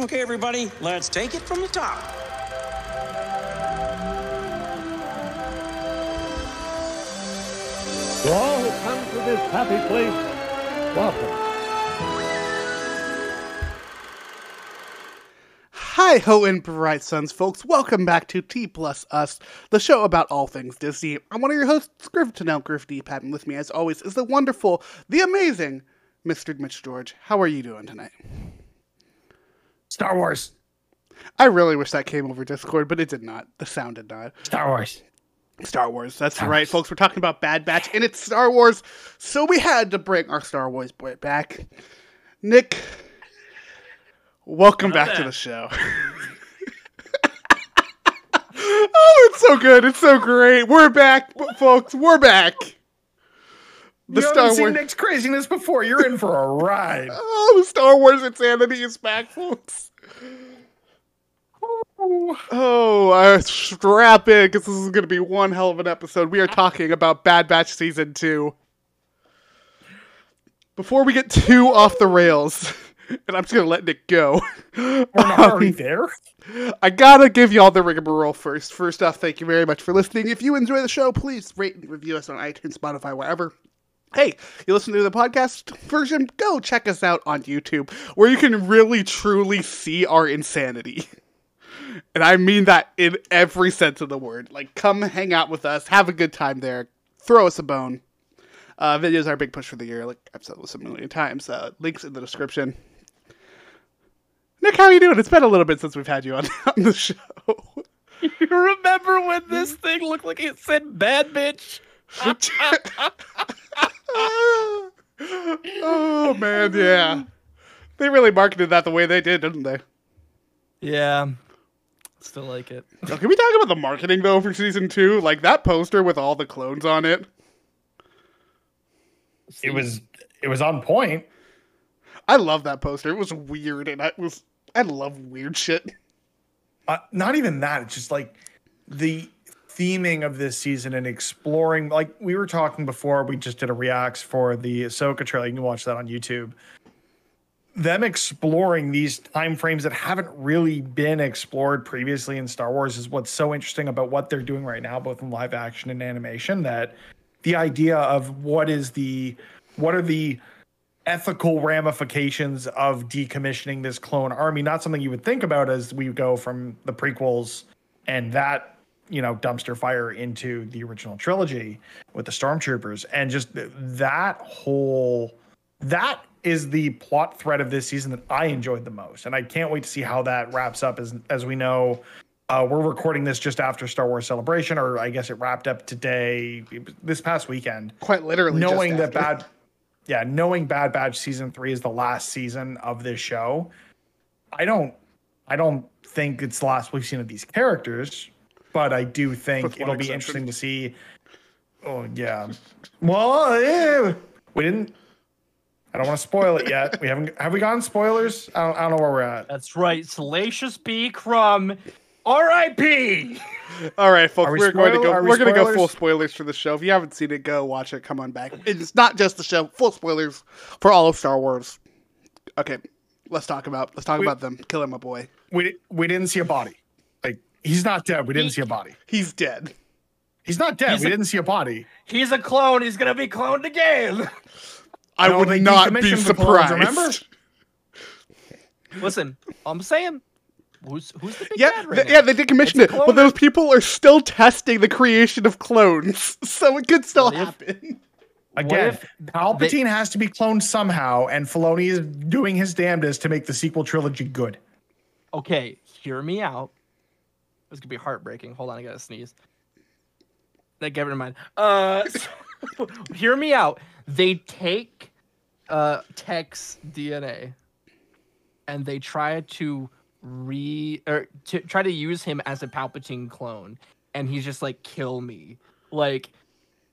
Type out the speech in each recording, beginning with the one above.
Okay, everybody, let's take it from the top. To all who come to this happy place, welcome. Hi ho and bright suns, folks. Welcome back to D Plus Us, the show about all things Disney. I'm one of your hosts, Griff Tanel Griff D. Patton. With me, as always, is the wonderful, the amazing Mr. Mitch George. How are you doing tonight? Star Wars. I really wish that came over Discord, but it did not. The sound did not. Star Wars. Star Wars. That's right, folks. We're talking about Bad Batch, and it's Star Wars, so we had to bring our Star Wars boy back. Nick, welcome back to the show. oh, it's so good. It's so great. We're back, folks. We're back. The you Star haven't seen Wars. Nick's craziness before. You're in for a ride. Oh, Star Wars insanity is back, folks. Oh, uh, strap in because this is going to be one hell of an episode. We are talking about Bad Batch season two. Before we get too off the rails, and I'm just going to let Nick go. We're not already there. I gotta give y'all the rigmarole first. First off, thank you very much for listening. If you enjoy the show, please rate and review us on iTunes, Spotify, wherever. Hey, you listen to the podcast version? Go check us out on YouTube, where you can really truly see our insanity. And I mean that in every sense of the word. Like, come hang out with us, have a good time there, throw us a bone. Uh, videos are a big push for the year, like I've said this a million times. Uh, links in the description. Nick, how are you doing? It's been a little bit since we've had you on, on the show. You remember when this thing looked like it said bad bitch? oh man, yeah. They really marketed that the way they did, didn't they? Yeah. Still like it. Now, Can we talk about the marketing though for season two? Like that poster with all the clones on it. It was it was on point. I love that poster. It was weird, and I was I love weird shit. uh, not even that. It's just like the theming of this season and exploring. Like we were talking before, we just did a reacts for the Ahsoka trailer. You can watch that on YouTube. Them exploring these time frames that haven't really been explored previously in Star Wars is what's so interesting about what they're doing right now, both in live action and animation. That the idea of what is the what are the ethical ramifications of decommissioning this clone army not something you would think about as we go from the prequels and that you know dumpster fire into the original trilogy with the stormtroopers. And just th- that whole that is the plot thread of this season that I enjoyed the most. And I can't wait to see how that wraps up. As as we know uh, we're recording this just after Star Wars Celebration, or I guess it wrapped up today, this past weekend. Quite literally, knowing that bad yeah knowing bad batch season three is the last season of this show i don't i don't think it's the last we've seen of these characters but i do think it'll be exception. interesting to see oh yeah well yeah, we didn't i don't want to spoil it yet we haven't have we gotten spoilers i don't, I don't know where we're at That's right. Salacious B. Crumb. R.I.P. All right, folks, Are we we're going to go. are we We're going to go full spoilers for the show. If you haven't seen it, go watch it. Come on back. It's not just the show. Full spoilers for all of Star Wars. Okay, let's talk about let's talk We- about them killing my boy. we we didn't see a body like he's not dead we didn't see a body He's dead. he's not dead He's we a- didn't see a body He's a clone. He's gonna be cloned again. I No, would they not be decommissioned the clones, surprised. remember? Listen, I'm saying, who's who's the big Yeah, bad right th- now? yeah, they decommissioned It's it, but those people are still testing the creation of clones, so it could still What if- happen. Again, if Palpatine has to be cloned somehow, and Filoni is doing his damnedest to make the sequel trilogy good. Okay, hear me out. This could be heartbreaking. Hold on, I gotta sneeze. Like, never mind. Uh, so- hear me out. They take uh Tech's DNA and they try to re or to try to use him as a Palpatine clone, and he's just like, kill me, like,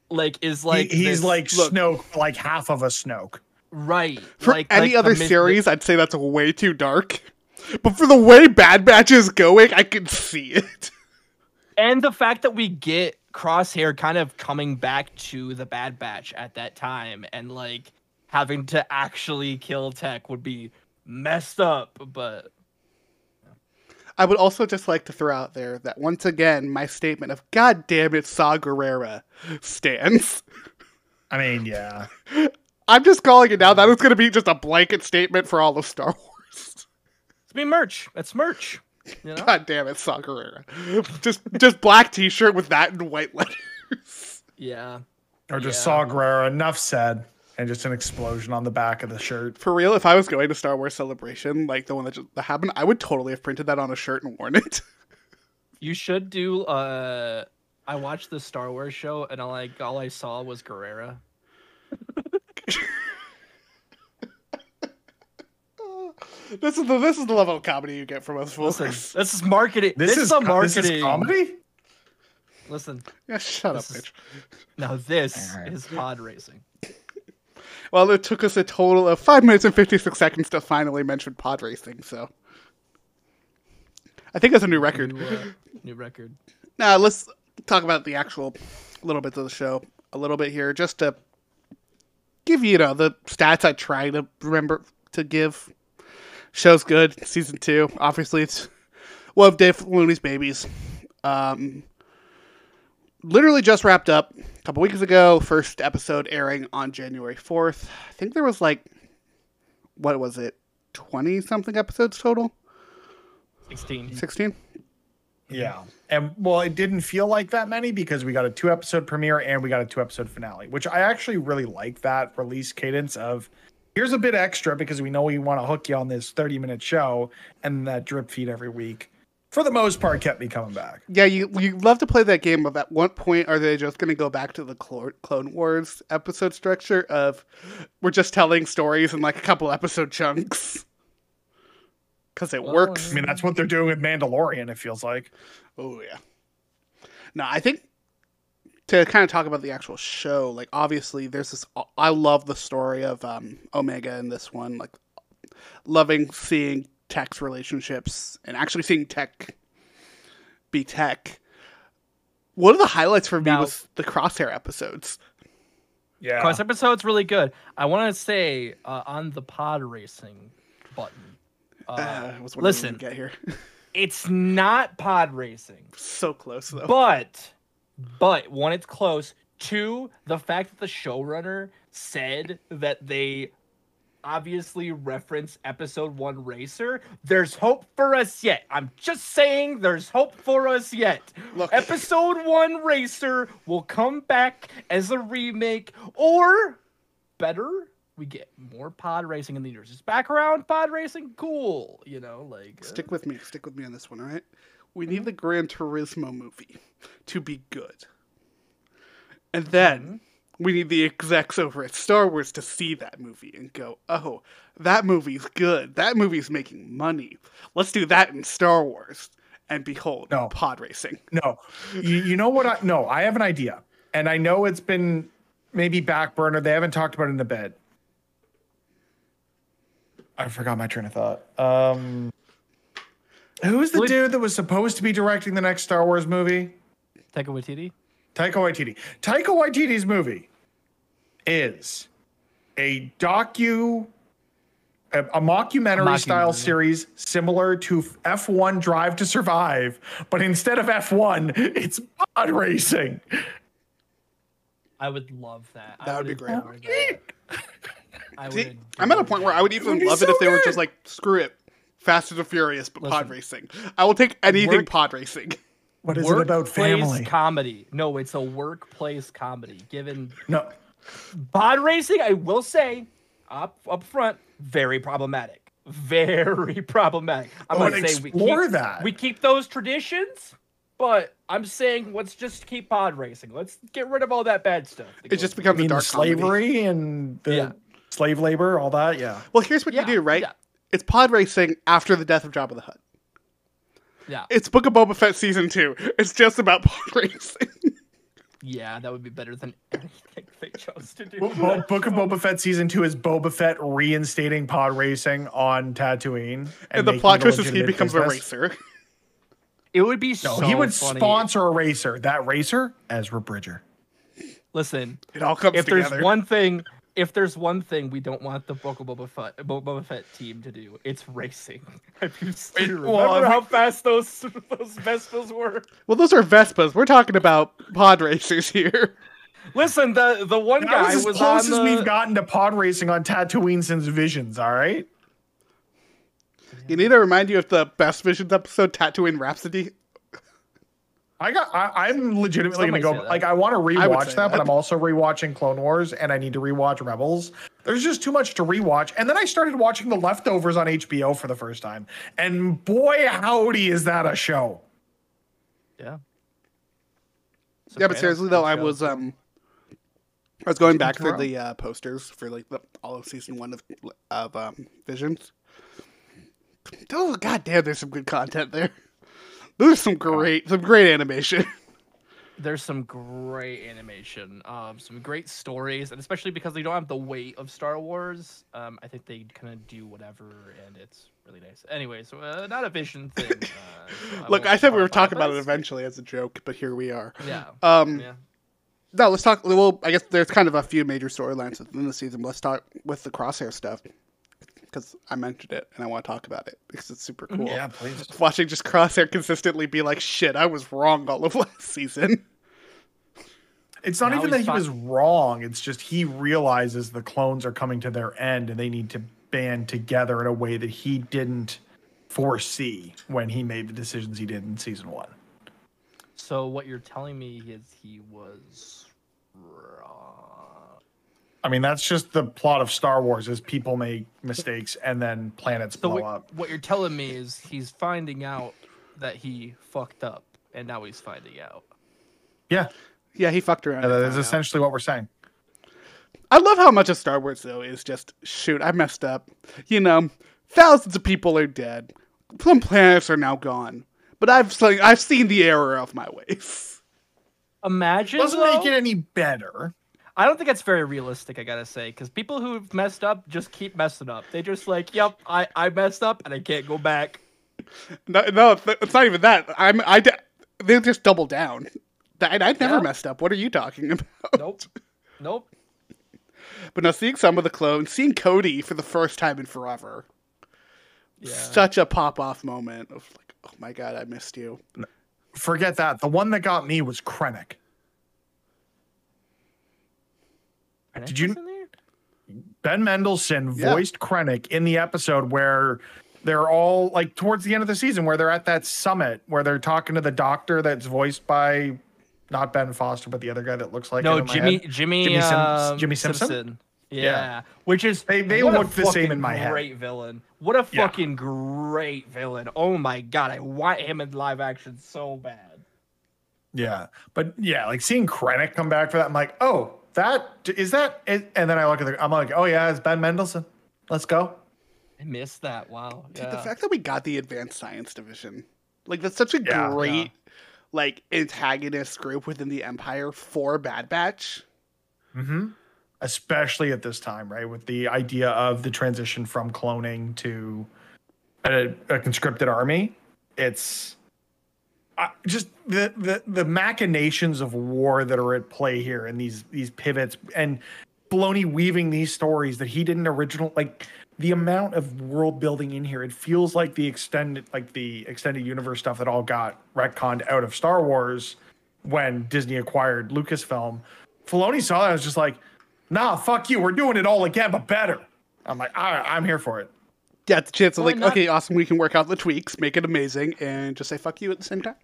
like is like He- he's this- like look- Snoke, like half of a Snoke. right For like, any like other myth- the- series, I'd say that's way too dark. But for the way Bad Batch is going, I can see it. and the fact that we get crosshair kind of coming back to the bad batch at that time and like having to actually kill tech would be messed up but I would also just like to throw out there that once again, my statement of "God damn it, Saw Gerrera" stands. I mean, yeah. I'm just calling it now. That is going to be just a blanket statement for all of Star Wars. It's me merch. It's merch. You know? God damn it, Saw Gerrera. Just just black T-shirt with that in white letters. Yeah. Or just Yeah. Saw Gerrera. Enough said. And just an explosion on the back of the shirt. For real, if I was going to Star Wars Celebration, like the one that just that happened, I would totally have printed that on a shirt and worn it. You should do uh I watched the Star Wars show and I like all I saw was Gerrera. this is the this is the level of comedy you get from us fools. Listen, this is marketing. This, This, is is a marketing. This is comedy? Listen, Yeah, shut This up, is- bitch. now this Alright. is pod racing. Well, it took us a total of five minutes and fifty six seconds to finally mention pod racing. So, I think that's a new record. New, uh, new record. Now let's talk about the actual little bits of the show a little bit here, just to give you, you know the stats I try to remember to give. Show's good, season two. Obviously, it's one of Dave Filoni's babies. Um, literally just wrapped up a couple weeks ago. First episode airing on January fourth. I think there was like, what was it, twenty something episodes total? 16. Sixteen. Yeah. And well, it didn't feel like that many because we got a two episode premiere and we got a two episode finale, which I actually really like that release cadence of here's a bit extra because we know we want to hook you on this 30 minute show and that drip feed every week. For the most part, kept me coming back. Yeah, you you love to play that game of at what point are they just going to go back to the Clone Wars episode structure of we're just telling stories in like a couple episode chunks because it Well, works. I mean, that's what they're doing with Mandalorian, it feels like. Oh yeah. No, I think to kind of talk about the actual show, like obviously there's this. I love the story of um, Omega in this one. Like loving seeing Tech's relationships and actually seeing Tech be Tech. One of the highlights for me Now- was the Crosshair episodes. Yeah. Cross episode's really good. I want to say uh, on the pod racing button. Uh, Uh, I was wondering when listen, get here. it's not pod racing, so close though. but but one, it's close. Two, the fact that the showrunner said that they obviously reference episode one racer. There's hope for us yet. I'm just saying, there's hope for us yet. Look. episode one racer will come back as a remake, or better. We get more pod racing in the universe. It's background pod racing, cool. You know, like uh, Stick with me. Stick with me on this one, all right? We need the Gran Turismo movie to be good. And then we need the execs over at Star Wars to see that movie and go, oh, that movie's good. That movie's making money. Let's do that in Star Wars. And behold, No. pod racing. No, you, you know what? I no, I have an idea, and I know it's been maybe back burner. They haven't talked about it in a bit. I forgot my train of thought. Um, who's the Would- dude that was supposed to be directing the next Star Wars movie? Taika Waititi. Taika Waititi. Taika Waititi's movie is a docu, a, a mockumentary style series similar to F1 Drive to Survive, but instead of F1, it's pod racing. I would love that. I That would be adore great. that. I See, would I'm at a point where. I would even would be love it so if they were good. just like, screw it. Fast and the Furious, but pod racing. I will take anything Work- pod racing. What is it about Workplace family? comedy. No, it's a workplace comedy. Given no, pod racing, I will say up up front, very problematic. Very problematic. I'm Oh, gonna say we explore keep, that. we keep those traditions, but I'm saying let's just keep pod racing. Let's get rid of all that bad stuff. that It just with becomes a mean the dark comedy. slavery and the Yeah. slave labor, all that. Yeah. Well, here's what Yeah, you do, right? yeah. It's pod racing after the death of Jabba the Hutt. Yeah, It's Book of Boba Fett season two. It's just about pod racing. yeah, that would be better than anything they chose to do. Bo- Bo- Book of Boba Fett season two is Boba Fett reinstating pod racing on Tatooine, and the plot it twist is he legitimate becomes a racer. It would be No, so he would funny. sponsor a racer. That racer, Ezra Bridger. Listen, It all comes if together. there's one thing if there's one thing we don't want the Book of Boba Fett, Boba Fett team to do, it's racing. If you still Wait, remember well, how fast those those Vespas were. Well, those are Vespas. We're talking about pod racers here. Listen, the the one That guy was as was close on as the. we've gotten to pod racing on Tatooine since Visions. All right. You need to remind you of the Best Visions episode, Tatooine Rhapsody. I got. I, I'm legitimately Somebody gonna go. Like, I want to rewatch say that, but. I'm also rewatching Clone Wars, and I need to rewatch Rebels. There's just too much to rewatch. And then I started watching The Leftovers on HBO for the first time, and boy, howdy, is that a show! yeah. Yeah, but seriously though, I was um, I was going back through the uh, posters for like the, all of season one of of um, Visions. Oh goddamn, there's some good content there. There's some great, some great animation. There's some great animation, um, some great stories, and especially because they don't have the weight of Star Wars, um, I think they kind of do whatever, and it's really nice. Anyway, so uh, not a vision thing. Uh, so Look, I said we were talking about it eventually as a joke, but here we are. Yeah. Um, yeah. no, let's talk. Well, I guess there's kind of a few major storylines within the season. Let's start with the crosshair stuff because I mentioned it and I want to talk about it because it's super mm, cool. Yeah, please. Watching just crosshair consistently be like, "Shit, I was wrong all of last season." It's not Now even that he's he was wrong. It's just he realizes the clones are coming to their end, and they need to band together in a way that he didn't foresee when he made the decisions he did in season one. So what you're telling me is he was wrong. I mean, that's just the plot of Star Wars: is people make mistakes and then planets So blow what, up. what you're telling me is he's finding out that he fucked up, and now he's finding out. Yeah, Yeah, he fucked around. that and is found out. essentially what we're saying. I love how much of Star Wars though is just shoot. I messed up. You know, thousands of people are dead. Some planets are now gone. But I've like, I've seen the error of my ways. Imagine Doesn't though- make it any better. I don't think that's very realistic. I gotta say, because people who've messed up just keep messing up. They just like, yep, I I messed up and I can't go back. No, no, it's it's not even that. I'm I. d- They just double down. I, I never Yeah. messed up. What are you talking about? Nope, nope. But now seeing some of the clones, seeing Cody for the first time in forever, Yeah. such a pop off moment of like, oh my god, I missed you. Forget that. The one that got me was Krennic. Did you- Krennic was in there? Ben Mendelsohn Yeah. voiced Krennic in the episode where they're all like towards the end of the season where they're at that summit where they're talking to the doctor that's voiced by not Ben Foster but the other guy that looks like No, him Jimmy, head. Jimmy, Jimmy Sim- um, Jimmy Simpson? Yeah. Yeah. which is They- they look the same in my head. Great villain. What a Yeah. fucking great villain. Oh my god, I want him in live action so bad. Yeah, but yeah, like seeing Krennic come back for that, I'm like, oh, that is that. And then I look at the, I'm like, oh yeah, it's Ben Mendelsohn. Let's go. I missed that. Wow. Dude, Yeah. the fact that we got the advanced science division, like that's such a Yeah. great, like antagonist group within the Empire for Bad Batch. hmm Especially at this time, right? With the idea of the transition from cloning to a, a conscripted army, it's I, just the, the the machinations of war that are at play here, and these these pivots, and Filoni weaving these stories that he didn't original like the amount of world building in here. It feels like the extended like the extended universe stuff that all got retconned out of Star Wars when Disney acquired Lucasfilm. Filoni saw that. I was just like, nah, fuck you. We're doing it all again, but better. I'm like, all right, I'm here for it. Yeah, it's a chance of like, not- okay, awesome, we can work out the tweaks, make it amazing, and just say fuck you at the same time.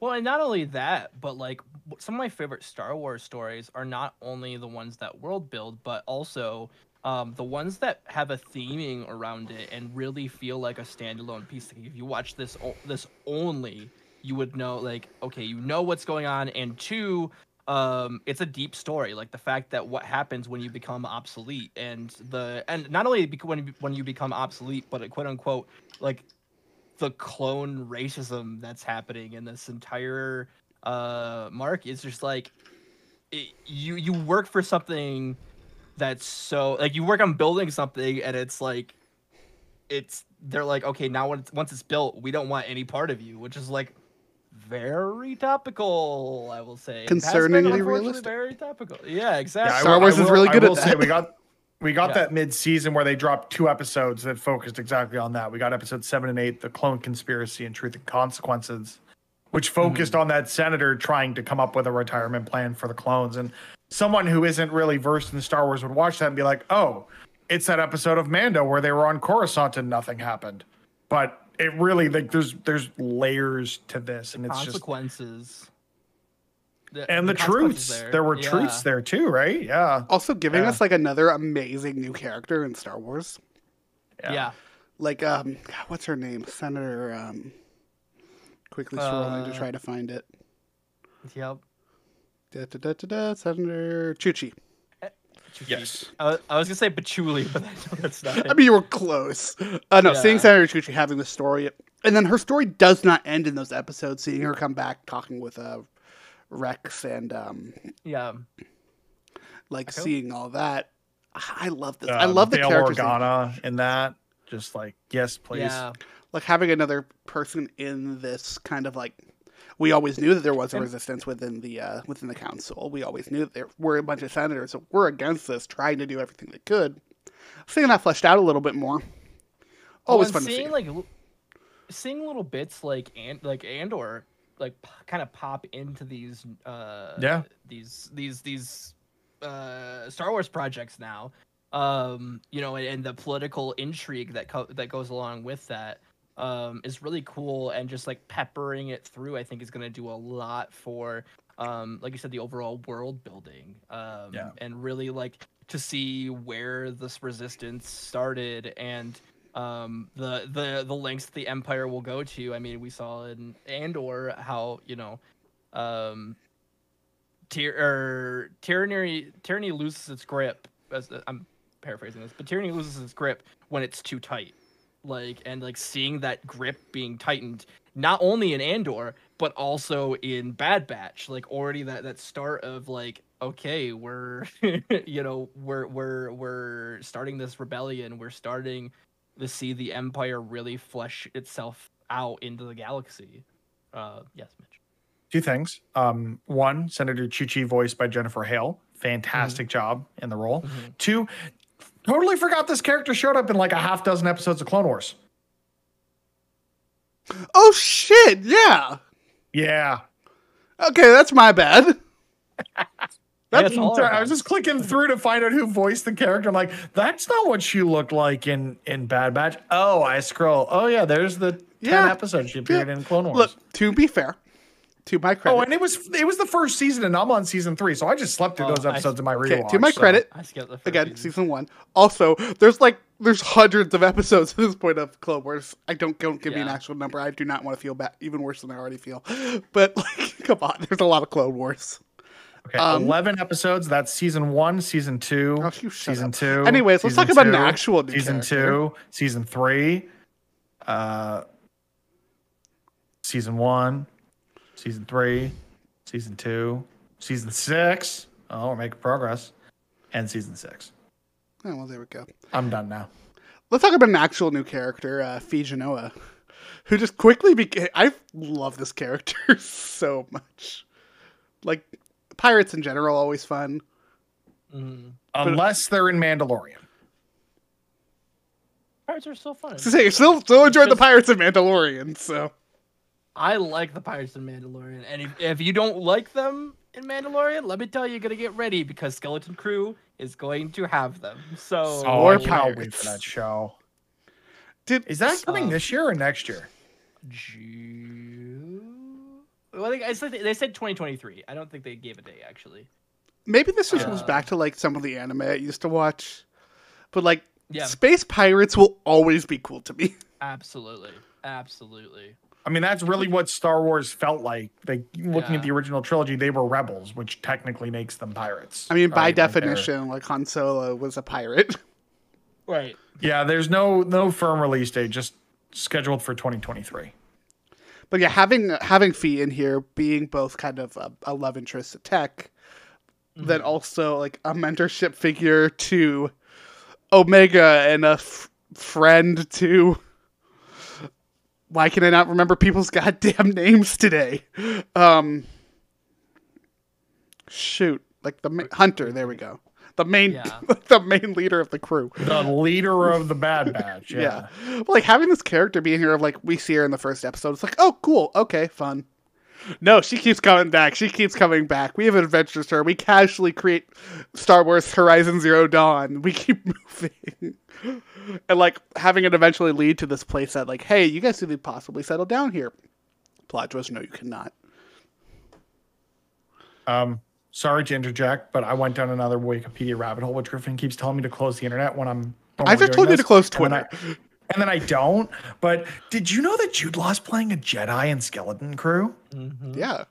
Well, and not only that, but like some of my favorite Star Wars stories are not only the ones that world build, but also um, the ones that have a theming around it and really feel like a standalone piece. If you watch this o- this only, you would know like okay, you know what's going on, and two, um, it's a deep story. Like the fact that what happens when you become obsolete, and the and not only when when you become obsolete, but quote unquote like the clone racism that's happening in this entire uh mark is just like it, you you work for something that's so like you work on building something and it's like it's they're like okay now when it's, once it's built we don't want any part of you which is like very topical. I will say It has been, Concerningly unfortunately, realistic. Very topical. Yeah, exactly. Yeah, I Star will- Wars I is will- really good I at will say that. we got we got Yeah. that mid season where they dropped two episodes that focused exactly on that. We got episode seven and eight, the clone conspiracy and truth and consequences, which focused Mm-hmm. on that senator trying to come up with a retirement plan for the clones. And someone who isn't really versed in Star Wars would watch that and be like, "Oh, it's that episode of Mando where they were on Coruscant and nothing happened." But it really like there's there's layers to this, and it's just consequences. The- and the, consequences truths. There. were Yeah. truths there too, right? Yeah. Also giving Yeah. us like another amazing new character in Star Wars. Yeah. yeah. Like um what's her name? Senator um quickly scrolling to Uh, try to find it. Yep. Da, da, da, da, da, Senator Chuchi. Yes. I, I was gonna say patchouli, but that's not. I mean, you were close. Uh, no, seeing Senator Chuchi having the story, and then her story does not end in those episodes. Seeing her come back talking with uh, Rex and um, yeah. like Echo? seeing all that. I love this. I Um, love the Bail characters. Organa in that. Just like yes, please. Yeah. like having another person in this kind of like we always knew that there was a resistance within the uh, within the council. We always knew that there were a bunch of senators that were against this, trying to do everything they could. Seeing that fleshed out a little bit more, always Well, fun and to see. like seeing little bits like and like Andor like p- kind of pop into these uh Yeah. these these these uh Star Wars projects now um you know and, and the political intrigue that co- that goes along with that um is really cool and just like peppering it through I think is going to do a lot for um like you said the overall world building um Yeah. and really like to see where this resistance started and um the the the lengths the empire will go to. I mean we saw in andor how you know um tyr- or tyranny tyranny loses its grip as i'm paraphrasing this but tyranny loses its grip when it's too tight. Like and like seeing that grip being tightened not only in andor but also in bad batch. Like already that that start of like okay we're you know we're we're we're starting this rebellion. We're starting to see the empire really flesh itself out into the galaxy uh yes mitch Two things. Um, one, Senator Chuchi, voiced by Jennifer Hale. Fantastic job in the role. Two, totally forgot this character showed up in like a half dozen episodes of Clone Wars. oh shit! Yeah. Yeah. Okay, that's my bad. That's, it's all I was just clicking through to find out who voiced the character. I'm like, that's not what she looked like in in Bad Batch. Oh, I scroll. Oh yeah, there's the ten Yeah. episodes she appeared Yeah. in Clone Wars. Look, to be fair, to my oh, credit, oh, and it was it was the first season, and I'm on season three, so I just slept through Oh, those I- episodes in my okay, rewatch. to my so- credit, i skipped the first again, season. season one. Also, there's like there's hundreds of episodes at this point of Clone Wars. I don't don't give me an actual number. I do not want to feel bad, even worse than I already feel. But like, come on, there's a lot of Clone Wars. Okay, Um, eleven episodes. That's season one, season two, Oh, season up. two. Anyways, let's talk about an actual new season character. two, season three, uh, season one, season three, season two, season six. Oh, we're making progress, and season six. Oh well, there we go. I'm done now. Let's talk about an actual new character, uh, Phee Genoa, who just quickly became. I love this character so much. Like pirates in general, always fun. Mhm. Unless they're in Mandalorian. pirates are still fun To say, still still enjoyed the pirates of Mandalorian. So I like the Pirates in Mandalorian, and if, if you don't like them in Mandalorian, let me tell you, you're gonna get ready because Skeleton Crew is going to have them. So Oh, More I can't wait for that show. did Is that coming Uh, this year or next year? June. Well, I think I said they said 2023. I don't think they gave a day actually. maybe this just goes Uh, back to like some of the anime I used to watch, but like Yeah. space pirates will always be cool to me. Absolutely, absolutely. I mean, that's really what Star Wars felt like. Like looking Yeah. at the original trilogy, they were rebels, which technically makes them pirates. I mean, by right? Like, they're- definition, like Han Solo was a pirate. Right. Yeah, there's no no firm release date, just scheduled for 2023. But yeah, having having Phee in here being both kind of a, a love interest to Tech, then also like a mentorship figure to Omega and a f- friend to why can I not remember people's goddamn names today? Um, shoot, like the ma- hunter. There we go. The main, Yeah. the main leader of the crew. The leader of the Bad Batch. Yeah. Yeah. Well, like having this character be here of like we see her in the first episode. It's like, oh, cool, okay, fun. No, she keeps coming back. She keeps coming back. We have adventures her. We casually create Star Wars Horizon Zero Dawn. We keep moving. and like having it eventually lead to this place that like, hey, you guys could possibly settle down here. Plot twist, no, you cannot. Um, sorry to interject, but I went down another Wikipedia rabbit hole, which Griffin keeps telling me to close the internet when I'm. when I we're just doing told you to close and then I- And then I don't. But did you know that Jude Law's playing a Jedi in Skeleton Crew? Mm-hmm. Yeah.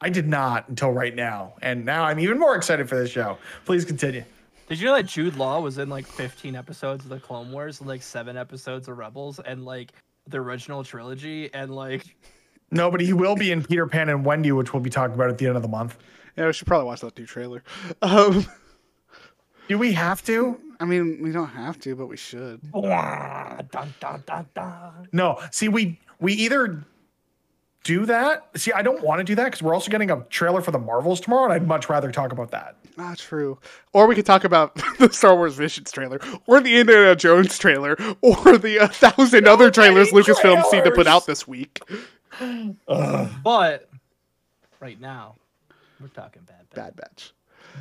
I did not until right now, and now I'm even more excited for this show. Please continue. Did you know that Jude Law was in like 15 episodes of the Clone Wars, and like seven episodes of Rebels, and like the original trilogy, and like No, but he will be in Peter Pan and Wendy, which we'll be talking about at the end of the month. Yeah, we should probably watch that new trailer. Um, Do we have to? I mean, we don't have to, but we should. dun, dun, dun, dun. No. See, we we either do that. See, I don't want to do that because we're also getting a trailer for the Marvels tomorrow, and I'd much rather talk about that. Not true. Or we could talk about the Star Wars Visions trailer, or the Indiana Jones trailer, or the uh, thousand other trailers many Lucasfilm seemed to put out this week. But right now, we're talking bad. bad. Bad Batch.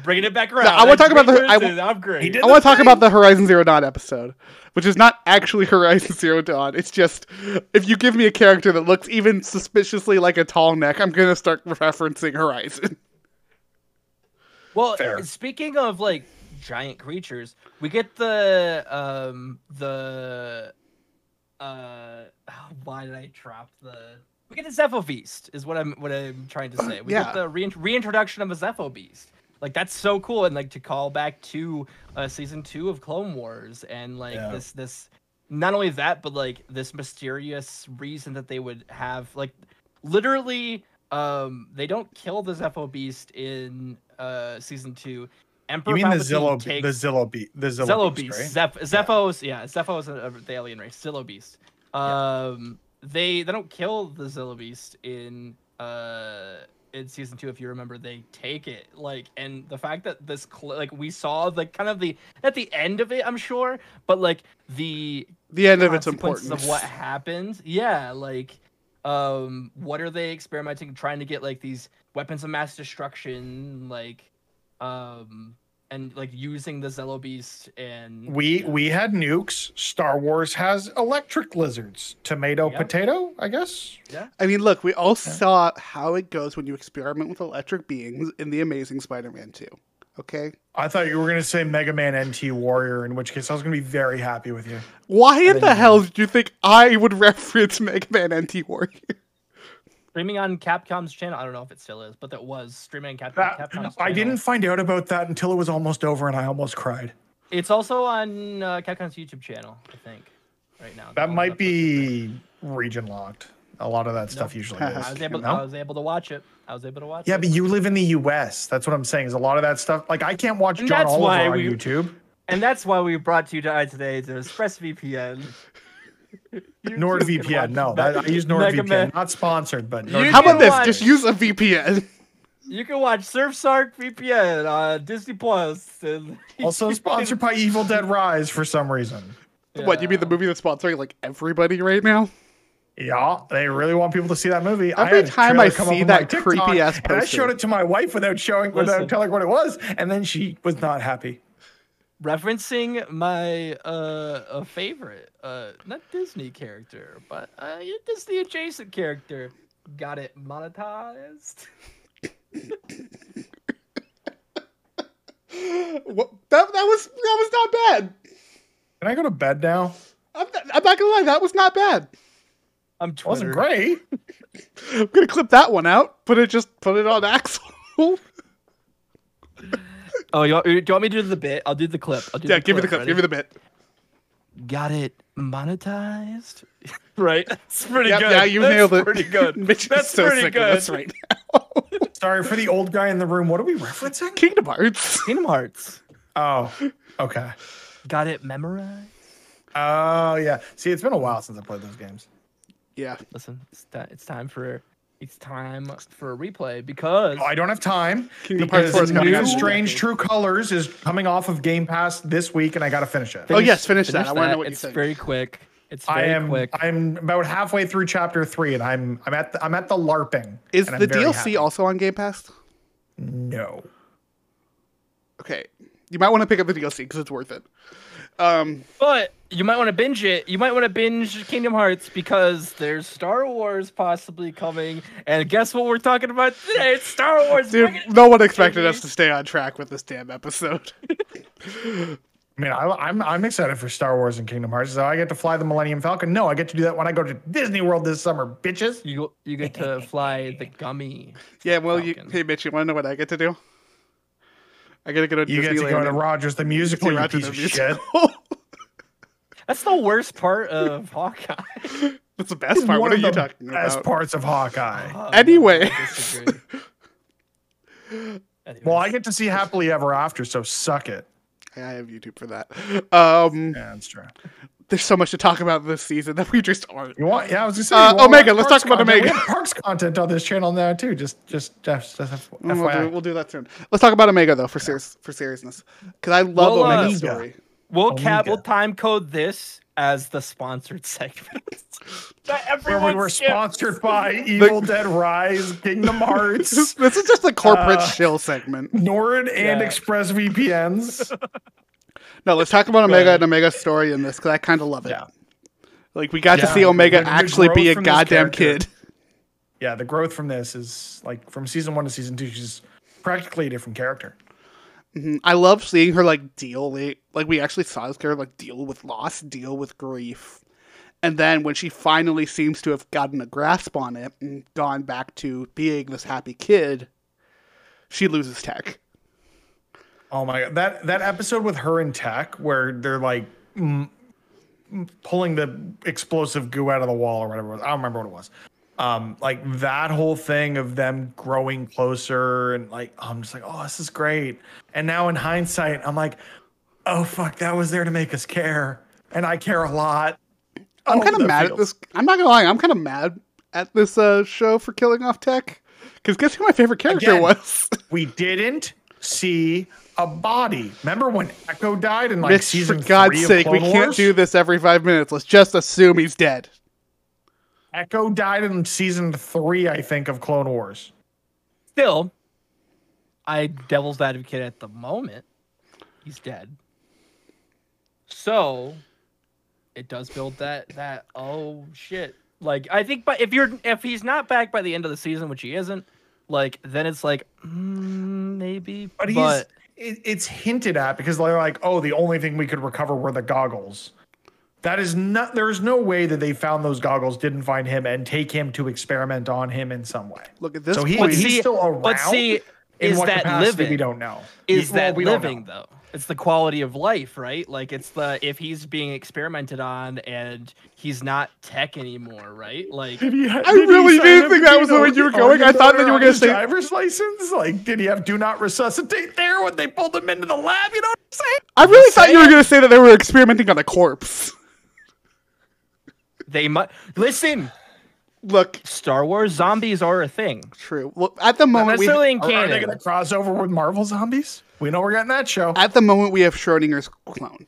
Bringing it back around. I wanna talk about the- I I, upgrade. I want to talk about the Horizon Zero Dawn episode, which is not actually Horizon Zero Dawn. It's just if you give me a character that looks even suspiciously like a tall neck, I'm gonna start referencing Horizon. Well, Fair. speaking of like giant creatures, we get the um the uh why did I drop the we get the Zepho Beast is what I'm what I'm trying to say. We Yeah. get the rein- reintroduction of a Zepho Beast. Like that's so cool and like to call back to uh season 2 of Clone Wars and like Yeah. this this not only that but like this mysterious reason that they would have like literally um they don't kill the Zepho Beast in uh season 2. Emperor You mean the Palpatine Zillo, be- takes- the Zillo, be- the Zillo, Zillo beast, Beast. right? Zeph- Zephos, yeah, Zephos are the alien race. Zillo Beast. Um, they they don't kill the Zillo Beast in uh in season two. If you remember, they take it like, and the fact that this cl- like we saw the kind of the at the end of it, I'm sure, but like the The end of it's important. of what happened. Yeah, like um what are they experimenting trying to get like these weapons of mass destruction like um and like using the Zillo Beast and We we had nukes. Star Wars has electric lizards. Tomato, Yeah. potato. I guess. Yeah. I mean, look, we all saw how it goes when you experiment with electric beings in the Amazing Spider-Man 2. Okay, I thought you were gonna say Mega Man NT Warrior, in which case I was gonna be very happy with you. why in the hell did you think I would reference Mega Man NT Warrior? Streaming on Capcom's channel. I don't know if it still is, but that was streaming on Cap- That, Capcom's I channel. didn't find out about that until it was almost over, and I almost cried. It's also on uh, Capcom's YouTube channel, I think, right now. That might be region locked. A lot of that stuff usually is. I was able. No? I was able to watch it. I was able to watch it. Yeah, it. but you live in the U.S. That's what I'm saying. Is a lot of that stuff like I can't watch And John Oliver why on we- YouTube. And that's why we brought you to today to ExpressVPN. NordVPN. No, that, I use NordVPN. Man. Not sponsored, but You NordVPN. How about this? watch- Just use a VPN. You can watch Surfshark VPN on Disney Plus. And also sponsored by Evil Dead Rise for some reason. What you mean the movie that's sponsoring like everybody right now? Yeah, they really want people to see that movie. Every had time I come up see on my that TikTok, creepy-ass and I showed it to my wife without showing, Listen. without telling her what it was, and then she was not happy. Referencing my uh a favorite uh not Disney character, but uh a Disney adjacent character. Got it monetized. What, that that was that was not bad. Can I go to bed now? I'm not, I'm not gonna lie, that was not bad. I'm It Twitter. wasn't great. I'm gonna clip that one out. Put it just put it on Axel. Oh, you want, do you want me to do the bit? I'll do the clip. I'll do yeah, the give me the clip. clip. Give me the bit. Got it monetized. right. That's pretty Yep, good. yeah, you That's nailed it. Pretty good. Mitch is That's so pretty sick good. of this right now. Sorry for the old guy in the room. What are we referencing? Kingdom Hearts. Kingdom Hearts. Oh, okay. Got it memorized. Oh, yeah. See, it's been a while since I played those games. Yeah. Listen, it's, ti- it's time for it's time for a replay because Oh, I don't have time Kingdom Hearts because 4 is coming New out. Strange True Colors is coming off of Game Pass this week, and I got to finish it. Oh, yes, finish that. I wanna know what you it's think. very quick. It's I very am quick. I'm about halfway through chapter three, and I'm I'm at the, I'm at the LARPing. Is and I'm the DLC happy. also on Game Pass? No. Okay. You might want to pick up the DLC because it's worth it. Um, But you might want to binge it. You might want to binge Kingdom Hearts because there's Star Wars possibly coming. And guess what we're talking about today? It's Star Wars. dude, Bring it- no one expected us to stay on track with this damn episode. I mean, I, I'm I'm excited for Star Wars and Kingdom Hearts. So I get to fly the Millennium Falcon. No, I get to do that when I go to Disney World this summer, bitches. You you get to fly the gummy. yeah, well, you, Falcon. hey, Mitch, you want to know what I get to do? I get to go to You get to go to Rogers the musical, see you Roger piece the of Musical. shit. That's the worst part of Hawkeye. That's the best part. One What are you the talking best about? parts of Hawkeye. Oh, Anyway. I. Well, I get to see Happily Ever After, so suck it. I have YouTube for that. Um, Yeah, that's true. there's so much to talk about this season that we just aren't. You want? Yeah, I was just Uh, saying. you want Omega, let's talk about content. Omega. We have Parks content on this channel now too. Just, just, just, just F- We'll do, we'll do that soon. Let's talk about Omega though, for serious for seriousness, because I love Well, uh, Omega's Omega. story. We'll cap, Omega. we'll time code this as the sponsored segment. that Where we everyone were skips. sponsored by Evil Dead Rise, Kingdom Hearts, This is just a corporate Uh, shill segment. Nord, and Yeah. Express VPNs. No, let's talk about Omega and Omega's story in this because I kind of love it. Yeah. Like we got to see Omega the- the actually be a goddamn kid. yeah, the growth from this is like from season one to season two. She's practically a different character. Mm-hmm. I love seeing her like deal like, we actually saw this character like deal with loss, deal with grief. And then when she finally seems to have gotten a grasp on it and gone back to being this happy kid, she loses tech. Oh my god, that that episode with her and Tech, where they're like pulling the explosive goo out of the wall or whatever. It was. I don't remember what it was. Um, like that whole thing of them growing closer and like I'm just like, oh, this is great. And now in hindsight, I'm like, oh fuck, that was there to make us care, and I care a lot. I'm kind of mad at this. I'm not gonna lie. I'm kind of mad at this uh, show for killing off Tech. Because guess who my favorite character Again. was? We didn't see a body. Remember when Echo died in like Mitch, for season God's three of sake, we Clone can't do this every five minutes. Let's just assume he's dead. Echo died in season three, I think, of Clone Wars. Still, I devil's advocate at the moment. He's dead. So it does build that that oh shit. Like I think but if you're if he's not back by the end of the season, which he isn't, like then it's like mm, maybe But he's it, it's hinted at because they're like, oh, the only thing we could recover were the goggles. That is not. There is no way that they found those goggles, didn't find him, and take him to experiment on him in some way. Look at this So he, point. he's see- still around. but see, is that living? We don't know. is Well, that we living though? It's the quality of life, right? Like it's the if he's being experimented on and he's not tech anymore, right? Like Did he ha- I did he really did up think that was the the way you were going. I thought that you were gonna say- driver's license. Like, did he have do not resuscitate there when they pulled him into the lab? You know what I'm saying? I really thought you were going to say that they were experimenting on a corpse. They might listen. Look, Star Wars zombies are a thing. true. Well, at the moment, we necessarily in Are, are they going to cross over with Marvel zombies? We know we're getting that show. at the moment we have Schrodinger's clone.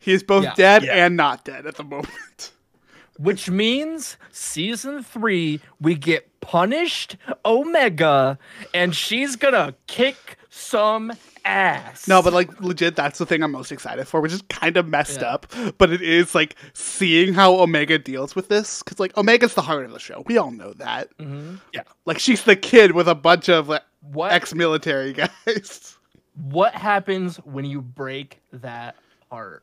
He is both Yeah. dead Yeah. and not dead at the moment. Which means season three, we get punished Omega, and she's gonna kick some ass. No, but like legit, that's the thing I'm most excited for, which is kind of messed Yeah. up. But it is like seeing how Omega deals with this, because like Omega's the heart of the show. We all know that. Mm-hmm. Yeah. Like she's the kid with a bunch of like, what ex-military guys. what happens when you break that heart?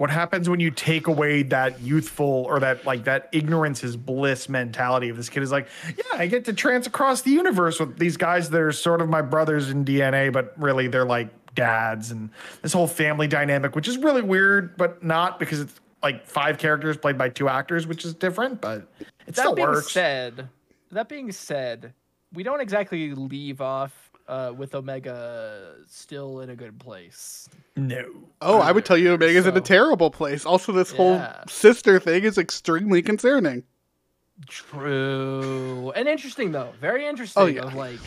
What happens when you take away that youthful or that like that ignorance is bliss mentality of this kid is like yeah i get to trance across the universe with these guys that are sort of my brothers in dna but really they're like dads and this whole family dynamic which is really weird but not because it's like five characters played by two actors which is different but it That still being works. said, that being said, we don't exactly leave off uh, with Omega still in a good place. No. Oh, I would tell you Omega's in a terrible place. Also, this whole sister thing is extremely concerning. True. And interesting though. Very interesting. Oh, yeah. Of like,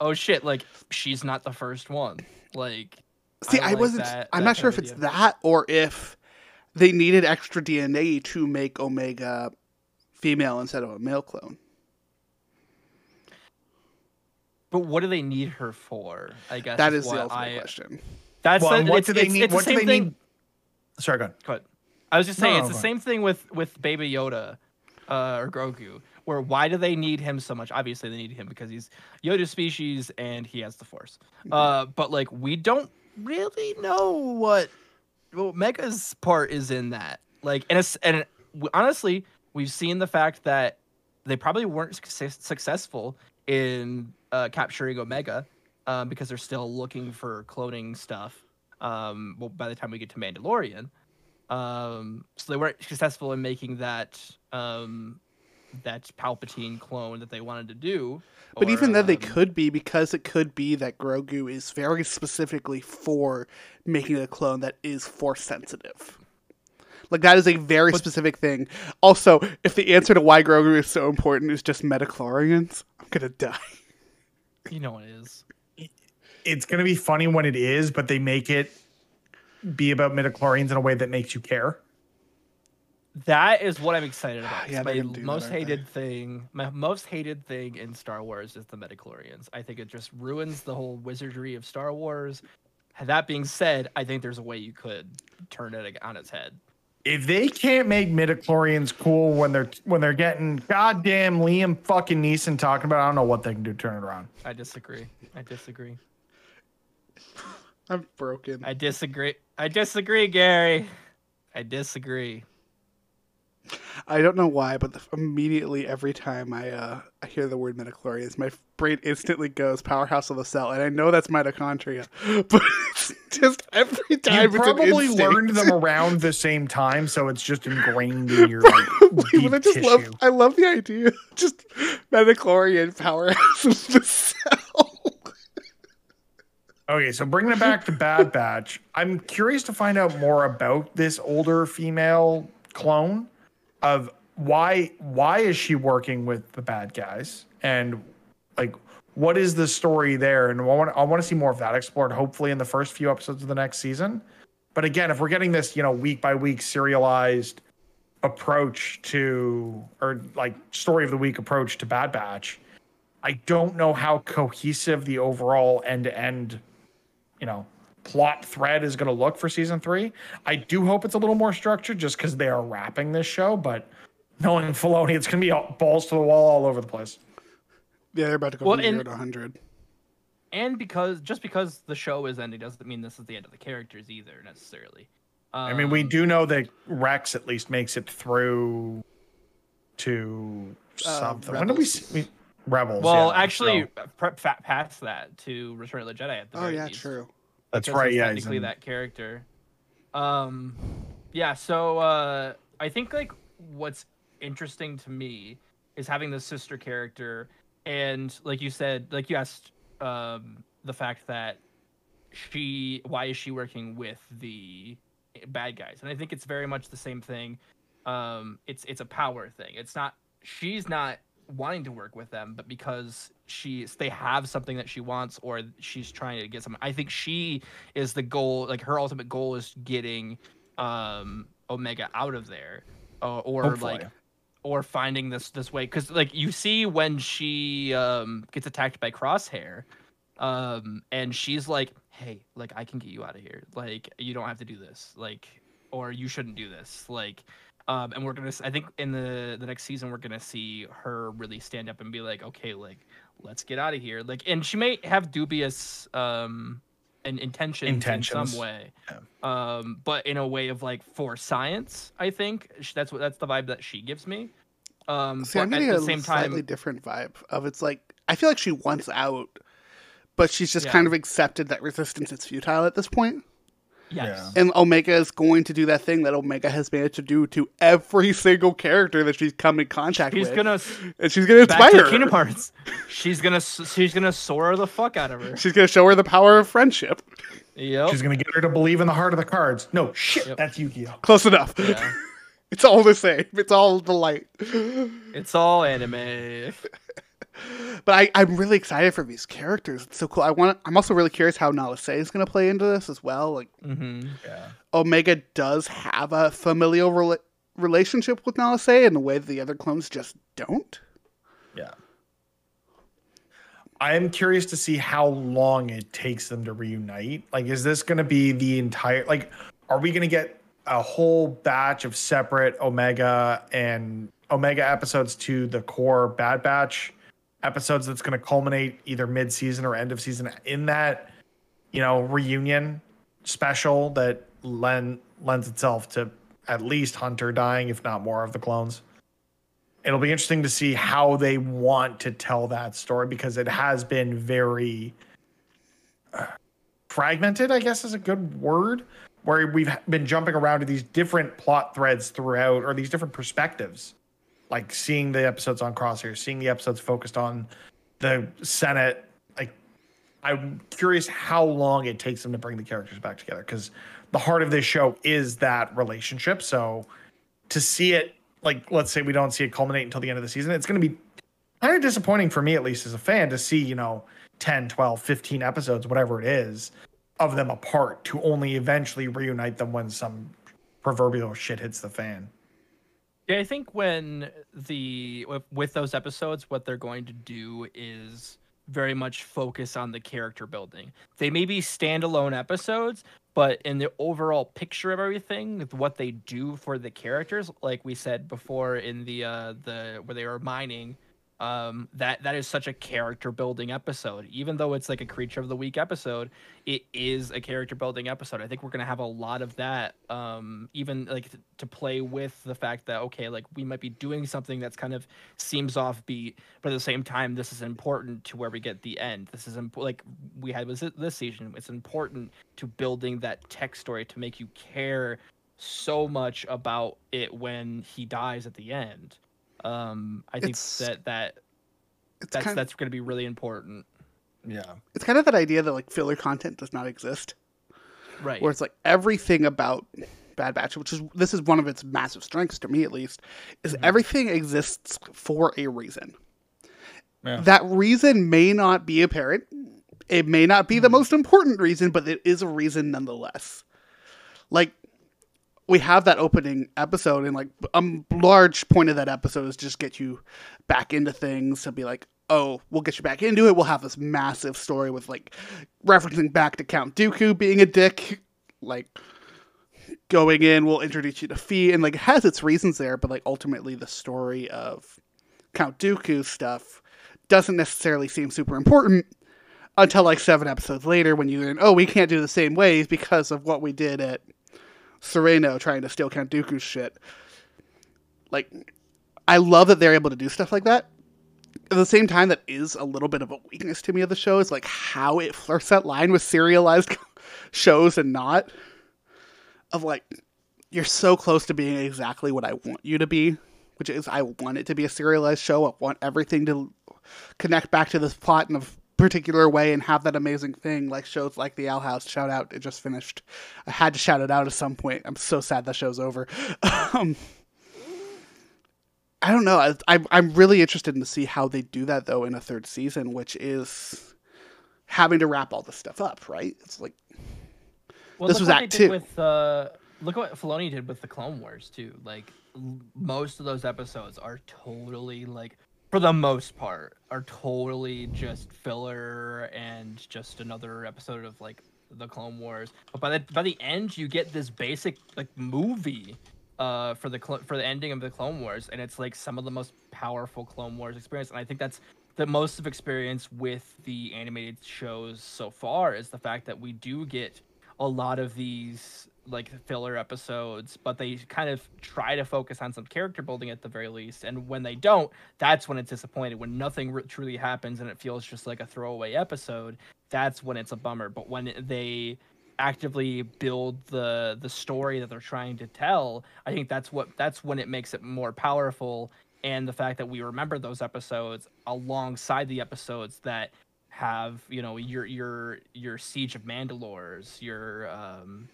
oh shit, like she's not the first one. Like See, I, like wasn't. that- I'm that not sure if it's idea. that or if they needed extra DNA to make Omega female instead of a male clone. But what do they need her for? I guess That is is the ultimate I, question. That's Well, the, what it's, do they it's- need? it's the What do same they thing. need? Sorry, go ahead. Go ahead. I was just saying No, it's go the ahead. same thing with with Baby Yoda, uh, or Grogu. Where why do they need him so much? Obviously, they need him because he's Yoda species and he has the Force. Mm-hmm. Uh, but like we don't really know what well, Mega's part is in that. Like, and it's and honestly, we've seen the fact that they probably weren't success, successful in uh, capturing Omega um, because they're still looking for cloning stuff. Um, well, by the time we get to Mandalorian, um, so they weren't successful in making that um, that Palpatine clone that they wanted to do. But or, even then, they um, could be because it could be that Grogu is very specifically for making a clone that is force sensitive. Like that is a very specific thing. Also, if the answer to why Grogu is so important is just metachlorians, I'm gonna die. You know it is. It's gonna be funny when it is, but they make it be about midichlorians in a way that makes you care. That is what I'm excited about. Yeah, my they're gonna do that, most they? hated thing, my most hated thing in Star Wars is the metachlorians. I think it just ruins the whole wizardry of Star Wars. That being said, I think there's a way you could turn it on its head. If they can't make midichlorians cool when they're when they're getting goddamn Liam fucking Neeson talking about, I don't know what they can do to turn it around. I disagree. I disagree. I'm broken. I disagree. I disagree, Gary. I disagree. I don't know why, but the, immediately every time I uh, I hear the word metachlorians, my brain instantly goes powerhouse of the cell, and I know that's mitochondria, but it's just every time You probably learned them around the same time, so it's just ingrained in your like, deep I just tissue. love I love the idea. Just metachlorian powerhouse of the cell. Okay, so bringing it back to Bad Batch, I'm curious to find out more about this older female clone of why why is she working with the bad guys and like what is the story there and I want I want to see more of that explored hopefully in the first few episodes of the next season. But again, if we're getting this, you know, week by week serialized approach to or like story of the week approach to Bad Batch, I don't know how cohesive the overall end to end, you know, plot thread is going to look for season three. I do hope it's a little more structured just because they are wrapping this show, but knowing Filoni, it's going to be all, balls to the wall all over the place. Yeah, they're about to go Well, from zero to 100. And because just because the show is ending doesn't mean this is the end of the characters either necessarily. I mean, we Um, do know that Rex at least makes it through to Uh, something. when did we, Rebels. see, we Rebels? Well, yeah, actually, so- prep fa- past that to Return of the Jedi at the Oh very yeah, least. true. That's right. Yeah, technically in- that character. Um, yeah. So uh, I think like what's interesting to me is having the sister character, and like you said, like you asked, um, the fact that she, why is she working with the bad guys? And I think it's very much the same thing. Um, it's it's a power thing. It's not she's not wanting to work with them, but because she's they have something that she wants or she's trying to get something. I think she is the goal. Like her ultimate goal is getting um Omega out of there, uh, or Hopefully. like or finding this this way because like you see when she um gets attacked by Crosshair, um and she's like, hey, like I can get you out of here. Like you don't have to do this. Like or you shouldn't do this. Like um, and we're gonna. I think in the the next season we're gonna see her really stand up and be like, okay, like let's get out of here. Like, and she may have dubious um, and intentions, in Intentions. some way, um, but in a way of like for science. I think that's what that's the vibe that she gives me. Um, See, I'm getting at a same slightly time, different vibe of it's like I feel like she wants out, but she's just Yeah. kind of accepted that resistance is futile at this point. Yes. And Omega is going to do that thing that Omega has managed to do to every single character that she's come in contact with. She's with. gonna and she's gonna back inspire to Kingdom. Hearts. She's gonna she's gonna soar the fuck out of her. She's gonna show her the power of friendship. Yep. She's gonna get her to believe in the heart of the cards. No shit, Yep. that's Yu-Gi-Oh. Close enough. Yeah. it's all the same. It's all the light. It's all anime. But I, I'm really excited for these characters. It's so cool. I want. I'm also really curious how Nala Se is going to play into this as well. Like hmm Yeah. Omega does have a familial rela- relationship with Nala Se in a way that the other clones just don't. Yeah. I am curious to see how long it takes them to reunite. Like, is this going to be the entire? Like, are we going to get a whole batch of separate Omega and Omega episodes to the core Bad Batch episodes that's going to culminate either mid-season or end of season in that, you know, reunion special that len- lends itself to at least Hunter dying, if not more, of the clones. It'll be interesting to see how they want to tell that story because it has been very uh, fragmented i guess is a good word where we've been jumping around to these different plot threads throughout or these different perspectives like seeing the episodes on crosshair seeing the episodes focused on the senate like i'm curious how long it takes them to bring the characters back together because the heart of this show is that relationship. So to see it like let's say we don't see it culminate until the end of the season it's going to be kind of disappointing for me at least as a fan to see you know 10 12 15 episodes whatever it is of them apart to only eventually reunite them when some proverbial shit hits the fan Yeah, I think when the with, those episodes, what they're going to do is very much focus on the character building. They may be standalone episodes, but in the overall picture of everything, what they do for the characters, like we said before in the uh the where they were mining, um that that is such a character building episode. Even though it's like a creature of the week episode, it is a character building episode. I think we're gonna have a lot of that. Um, even like t- to play with the fact that okay, like we might be doing something that's kind of seems offbeat, but at the same time, this is important to where we get the end. This is imp- like we had with this season. It's important to building that tech story to make you care so much about it when he dies at the end. Um, I think It's- that that It's that's kind, that's going to be really important. yeah it's kind of that idea that like filler content does not exist. Right. where it's like everything about Bad Batch, which is this is one of its massive strengths to me at least, is everything exists for a reason. Yeah. That reason may not be apparent. It may not be the most important reason, but it is a reason nonetheless. Like we have that opening episode, and like a large point of that episode is just get you back into things to be like, oh, we'll get you back into it. We'll have this massive story with like referencing back to Count Dooku being a dick, like going in. We'll introduce you to Phee, and like it has its reasons there, but like ultimately the story of Count Dooku stuff doesn't necessarily seem super important until like seven episodes later when you learn, oh, we can't do the same ways because of what we did at Serenno trying to steal Count Dooku's shit. Like, I love that they're able to do stuff like that. At the same time, that is a little bit of a weakness to me of the show is like how it flirts that line with serialized shows and not. Of like, you're so close to being exactly what I want you to be, which is I want it to be a serialized show. I want everything to connect back to this plot in a particular way and have that amazing thing like shows like the Owl House. Shout out! It just finished. I had to shout it out at some point. I'm so sad that show's over. um, I don't know. I, I'm I'm really interested in to see how they do that though in a third season, which is having to wrap all this stuff up. Right? It's like Well, This was Act Two. With uh, look what Filoni did with the Clone Wars too. Like l- most of those episodes are totally like, for the most part, are totally just filler and just another episode of like the Clone Wars. But by the by the end, you get this basic like movie. Uh, for the for the ending of the Clone Wars, and it's like some of the most powerful Clone Wars experience, and I think that's the most of experience with the animated shows so far is the fact that we do get a lot of these like filler episodes, but they kind of try to focus on some character building at the very least. And when they don't, that's when it's disappointing. When nothing re- truly happens and it feels just like a throwaway episode, that's when it's a bummer. But when they actively build the the story that they're trying to tell i think that's what that's when it makes it more powerful and the fact that we remember those episodes alongside the episodes that have you know your your your siege of mandalores your um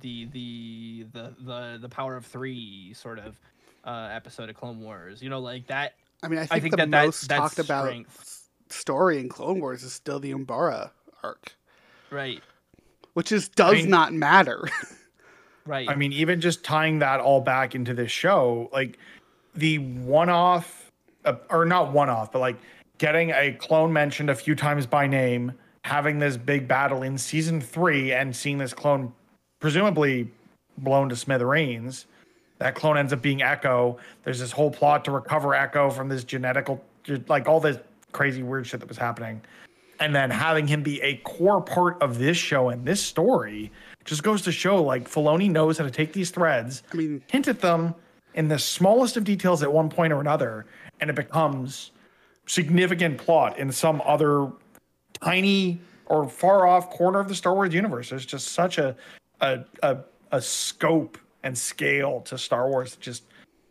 the the the the the power of three sort of uh episode of clone wars you know like that I mean, I think, I think the that that- most that's talked about strength. story in Clone Wars is still the Umbara arc, right which is does mean- not matter. right I mean, even just tying that all back into this show, like the one off, uh, or not one off, but like getting a clone mentioned a few times by name, having this big battle in season three, and seeing this clone presumably blown to smithereens. That clone ends up being Echo. There's this whole plot to recover Echo from this genetical, like all this crazy weird shit that was happening. And then having him be a core part of this show and this story just goes to show like Filoni knows how to take these threads, I mean, hint at them in the smallest of details at one point or another, and it becomes significant plot in some other tiny or far off corner of the Star Wars universe. There's just such a a a, a scope and scale to Star Wars that just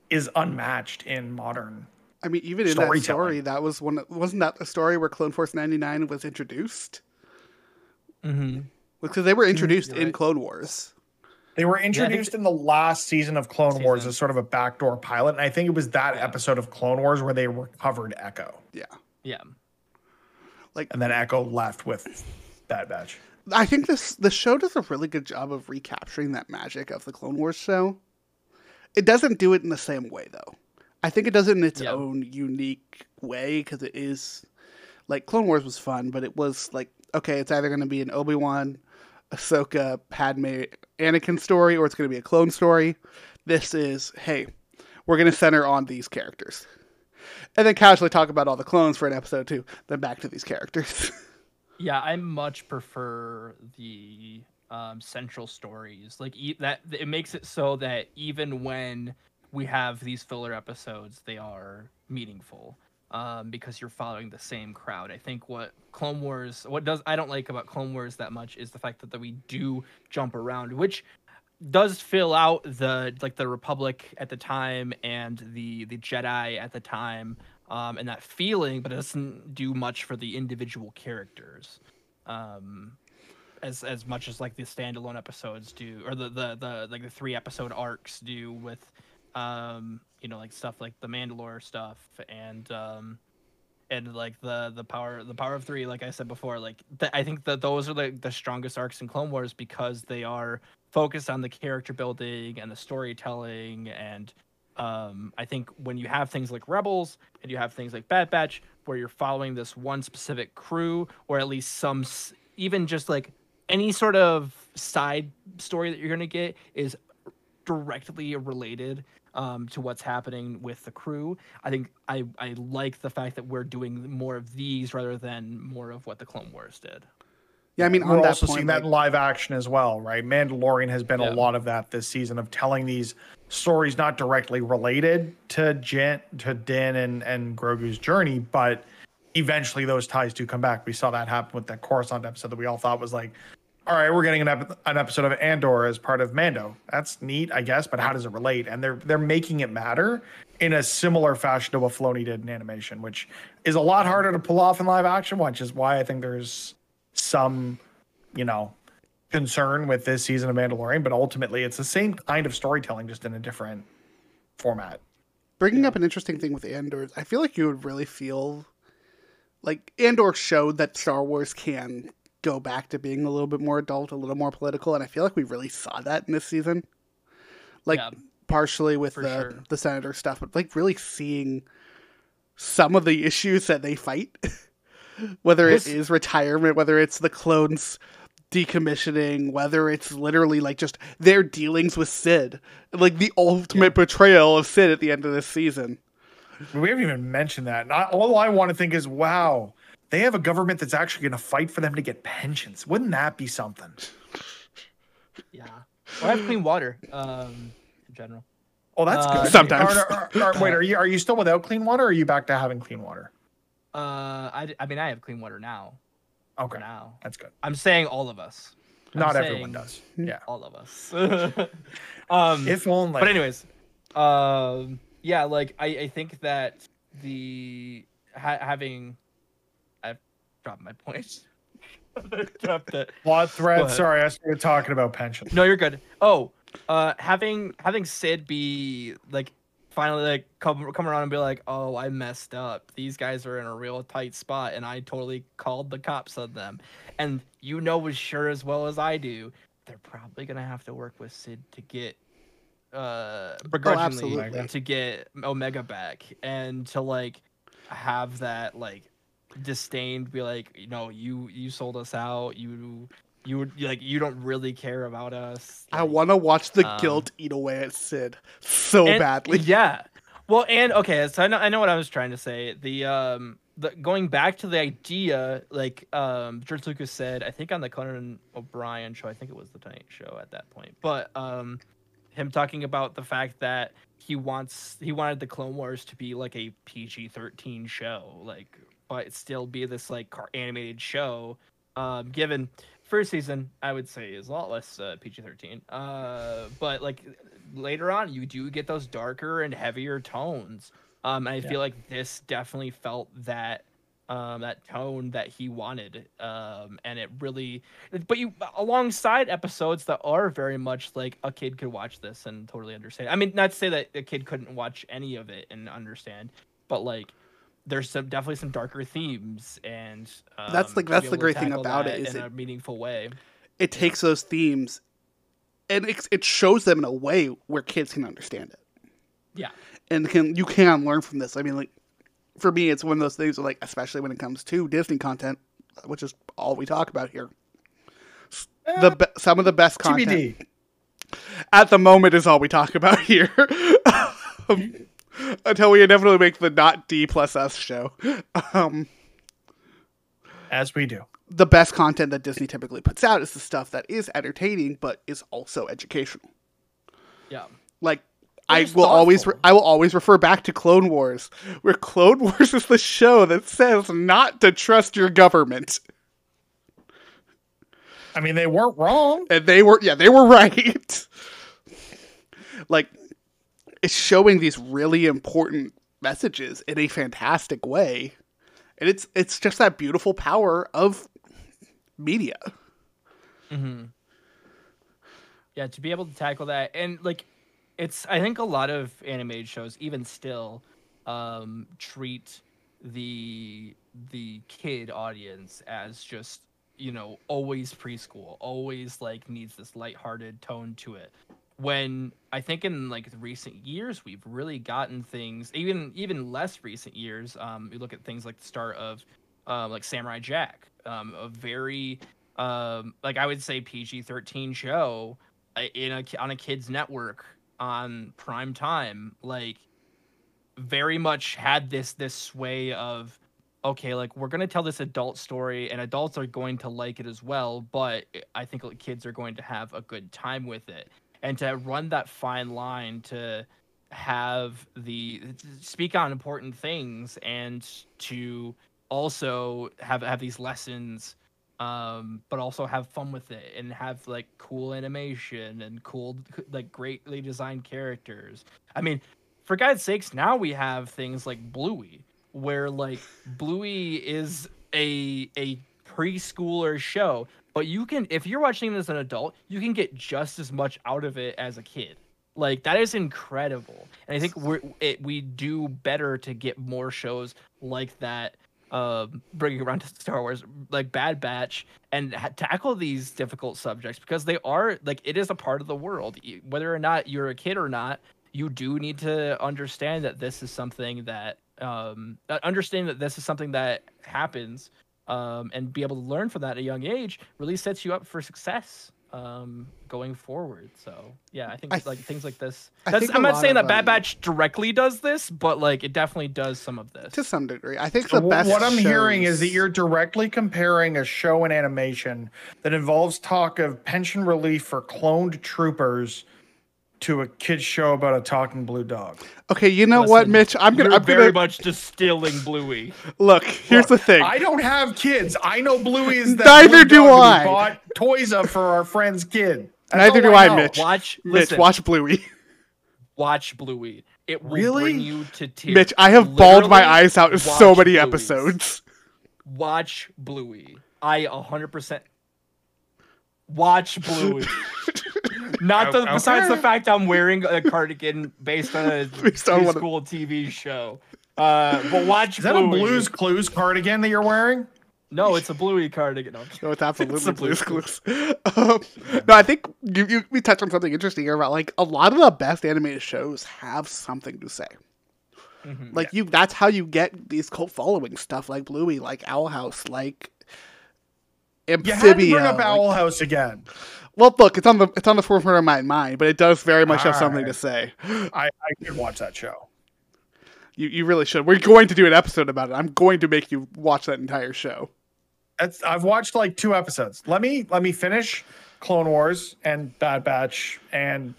is unmatched in modern. I mean, even in that Storytelling. story, that was one. Wasn't that the story where Clone Force ninety nine was introduced? mm-hmm. Because they were introduced you're in right. Clone Wars. They were think introduced in the last season of Clone Wars as sort of a backdoor pilot, and I think it was that episode of Clone Wars where they recovered Echo, Yeah, yeah Like, and then Echo left with Bad Batch. I think this the show does a really good job of recapturing that magic of the Clone Wars show. It doesn't do it in the same way though. I think it does it in its Yeah. own unique way because it is like Clone Wars was fun, but it was like okay, it's either going to be an Obi Wan, Ahsoka, Padme, Anakin story, or it's going to be a clone story. This is hey, we're going to center on these characters, and then casually talk about all the clones for an episode too. Then back to these characters. Yeah, I much prefer the um, central stories. Like e- that, it makes it so that even when we have these filler episodes, they are meaningful um, because you're following the same crowd. I think what Clone Wars, what does I don't like about Clone Wars that much is the fact that, that we do jump around, which does fill out the like the Republic at the time and the the Jedi at the time, um, and that feeling, but it doesn't do much for the individual characters, um, as as much as like the standalone episodes do, or the the the like the three episode arcs do with, um, you know, like stuff like the Mandalore stuff and um, and like the the power the power of three like i said before like th- i think that those are the, the strongest arcs in clone wars because they are focused on the character building and the storytelling and um i think when you have things like rebels and you have things like bad batch where you're following this one specific crew or at least some even just like any sort of side story that you're going to get is directly related um, to what's happening with the crew. I think I, I like the fact that we're doing more of these rather than more of what the Clone Wars did. Yeah, I mean, on We're that also point, seeing that like- in live action as well, right? Mandalorian has been Yeah. a lot of that this season of telling these stories not directly related to Jen, to Din and and Grogu's journey, but eventually those ties do come back. We saw that happen with that Coruscant episode that we all thought was like, all right, we're getting an, ep- an episode of Andor as part of Mando. That's neat, I guess, but how does it relate? And they're they're making it matter in a similar fashion to what Filoni did in animation, which is a lot harder to pull off in live action, which is why I think there's some, you know, concern with this season of Mandalorian, but ultimately it's the same kind of storytelling, just in a different format. bringing up an interesting thing with Andor, I feel like you would really feel like Andor showed that Star Wars can go back to being a little bit more adult, a little more political, and I feel like we really saw that in this season. Like Yeah, partially with the sure. the senator stuff, but like really seeing some of the issues that they fight, whether it is retirement, whether it's the clones decommissioning, whether it's literally like just their dealings with Cid, like the ultimate betrayal of Cid at the end of this season. We haven't even mentioned that. Not all I want to think is, wow, they have a government that's actually going to fight for them to get pensions. Wouldn't that be something? yeah. Or have clean water um, in general. Oh, that's Uh, good. Sometimes. Are- are- are- wait, are you are you still without clean water? or Are you back to having clean water? Uh, I, I mean, I have clean water now. Okay, now, that's good. I'm saying all of us. Not everyone does. Yeah. all of us. um, If only. but anyways, um, yeah, like I, I think that the ha- having, I've dropped my point. I dropped it. Plot thread. ahead. Sorry, I started talking about pension. No, you're good. Oh, uh, having having Cid be like finally like come come around and be like, oh, I messed up. These guys are in a real tight spot, and I totally called the cops on them. And you know as sure as well as I do, they're probably gonna have to work with Cid to get uh begrudgingly absolutely. to get Omega back and to like have that like disdain be like you know you you sold us out you you would like you don't really care about us I want to watch the um, guilt eat away at Cid so and- badly. Yeah. Well, and okay, so I know I know what I was trying to say. The um the going back to the idea, like um George Lucas said, I think on the Conan O'Brien show, I think it was the Tonight Show at that point. But um him talking about the fact that he wants he wanted the Clone Wars to be like a PG thirteen show, like but still be this like car- animated show. Um, given first season, I would say is a lot less uh, PG thirteen. Uh, but like later on, you do get those darker and heavier tones. Um, and I feel like this definitely felt that um that tone that he wanted um and it really but you alongside episodes that are very much like a kid could watch this and totally understand i mean not to say that a kid couldn't watch any of it and understand but like there's some definitely some darker themes and um, That's the- to be that's the great thing about it, is in it- a meaningful way It takes those themes and it, it shows them in a way where kids can understand it. yeah and can you can learn from this. I mean, like for me, it's one of those things. Where, like especially when it comes to Disney content, which is all we talk about here. The be- some of the best content TBD. at the moment is all we talk about here. Um, until we inevitably make the not D Plus Us show. Um, As we do. the best content that Disney typically puts out is the stuff that is entertaining but is also educational. yeah like I will always re- I will always refer back to Clone Wars, where Clone Wars is the show that says not to trust your government, I mean, they weren't wrong. and they were yeah they were right. like it's showing these really important messages in a fantastic way, and it's it's just that beautiful power of media. Mm-hmm. Yeah, to be able to tackle that and like it's I think a lot of animated shows even still um treat the the kid audience as just you know always preschool always like needs this lighthearted tone to it when i think in like recent years we've really gotten things even even less recent years um you look at things like the start of um like samurai jack um a very um like i would say pg-13 show uh, in a on a kids network on prime time like very much had this this sway of okay like we're going to tell this adult story and adults are going to like it as well but i think kids are going to have a good time with it and to run that fine line to have the speak on important things and to also have have these lessons um but also have fun with it and have like cool animation and cool like greatly designed characters. I mean for god's sakes now we have things like bluey where like bluey is a a preschooler show but you can if you're watching as an adult you can get just as much out of it as a kid. Like that is incredible. And i think it, we do better to get more shows like that um bringing around to star wars like bad batch and ha- tackle these difficult subjects because they are like it is a part of the world. Whether or not you're a kid or not you do need to understand that this is something that um uh, understand that this is something that happens um and be able to learn from that at a young age really sets you up for success um going forward so yeah i think I like things like this I that's think i'm not saying that bad batch directly does this but like it definitely does some of this To some degree, I think So the best. what I'm hearing is that you're directly comparing a show and animation that involves talk of pension relief for cloned troopers to a kids show about a talking blue dog. Okay, you know what, Mitch? I'm gonna. You're I'm very gonna much distilling Bluey. look. Here's Look, the thing. I don't have kids. I know Bluey is that Neither blue do dog that we I. Bought toys up for our friend's kid. That's Neither do I, know. Mitch. Watch, Mitch, listen, watch Bluey. watch Bluey. It will Really? bring you to tears. Mitch, I have bawled my eyes out in so many Bluey's. episodes. Watch Bluey. I 100% watch Bluey. Not the, Okay. besides the fact I'm wearing a cardigan based on a Based on one of- school TV show. Uh, but watch Is that Bluey. a Blues Clues cardigan that you're wearing? No, it's a Bluey cardigan. No, No, it's absolutely It's a Blue's Blue's Clues. Um, no, I think you, you we touched on something interesting here about like a lot of the best animated shows have something to say. Mhm. Like you, that's how you get these cult following stuff like Bluey, like Owl House, like Amphibia. You had to Amphibia. bring up like- Owl House again. Well, look, it's on the it's on the forefront of my mind, but it does very much have something to say. I, I could watch that show. You you really should. We're going to do an episode about it. I'm going to make you watch that entire show. That's I've watched like two episodes. Let me let me finish Clone Wars and Bad Batch and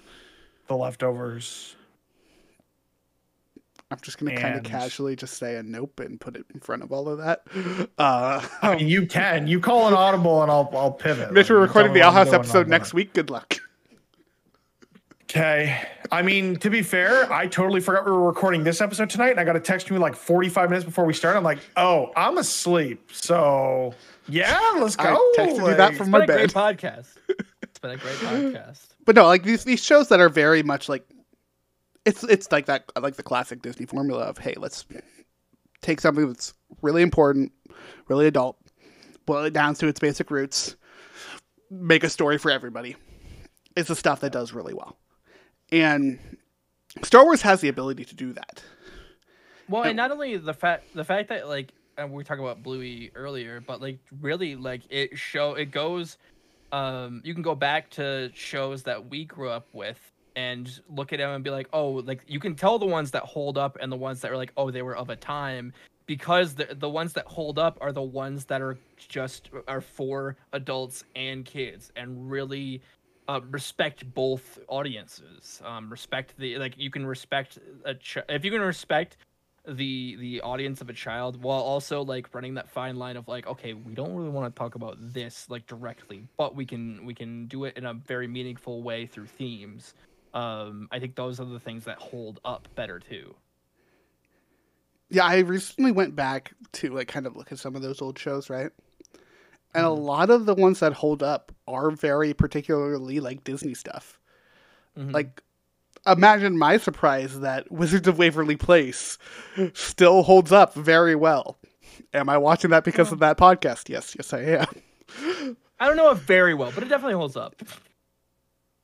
The Leftovers. I'm just gonna kind of casually just say a nope and put it in front of all of that. Uh, I mean, you can. You call an audible and I'll I'll pivot. Mitch, Like, we're you recording the me Owl House episode next week. Good luck. Okay. I mean, to be fair, I totally forgot we were recording this episode tonight, and I got a text from you like 45 minutes before we start. I'm like, oh, I'm asleep. So yeah, let's I go. texted you that Like, from It's my been a great bed. podcast. It's been a great podcast. But no, like these these shows that are very much like it's it's like that like the classic Disney formula of hey, let's take something that's really important, really adult, boil it down to its basic roots, make a story for everybody. It's the stuff that does really well. And Star Wars has the ability to do that. Well, and not only the fact the fact that like and we were talking about Bluey earlier, but like really like it show it goes um you can go back to shows that we grew up with and look at them and be like, "Oh, like you can tell the ones that hold up and the ones that are like, oh, they were of a time." Because the the ones that hold up are the ones that are just are for adults and kids and really uh, respect both audiences. Um, respect the like you can respect a ch- if you can respect the the audience of a child while also like running that fine line of like okay we don't really want to talk about this like directly but we can we can do it in a very meaningful way through themes um i think those are the things that hold up better too Yeah, I recently went back to like kind of look at some of those old shows, right? And a lot of the ones that hold up are very particularly like Disney stuff. Mhm. Like imagine my surprise that Wizards of Waverly Place still holds up very well. Am I watching that because of that podcast? Yes, yes I am. i don't know if very well but it definitely holds up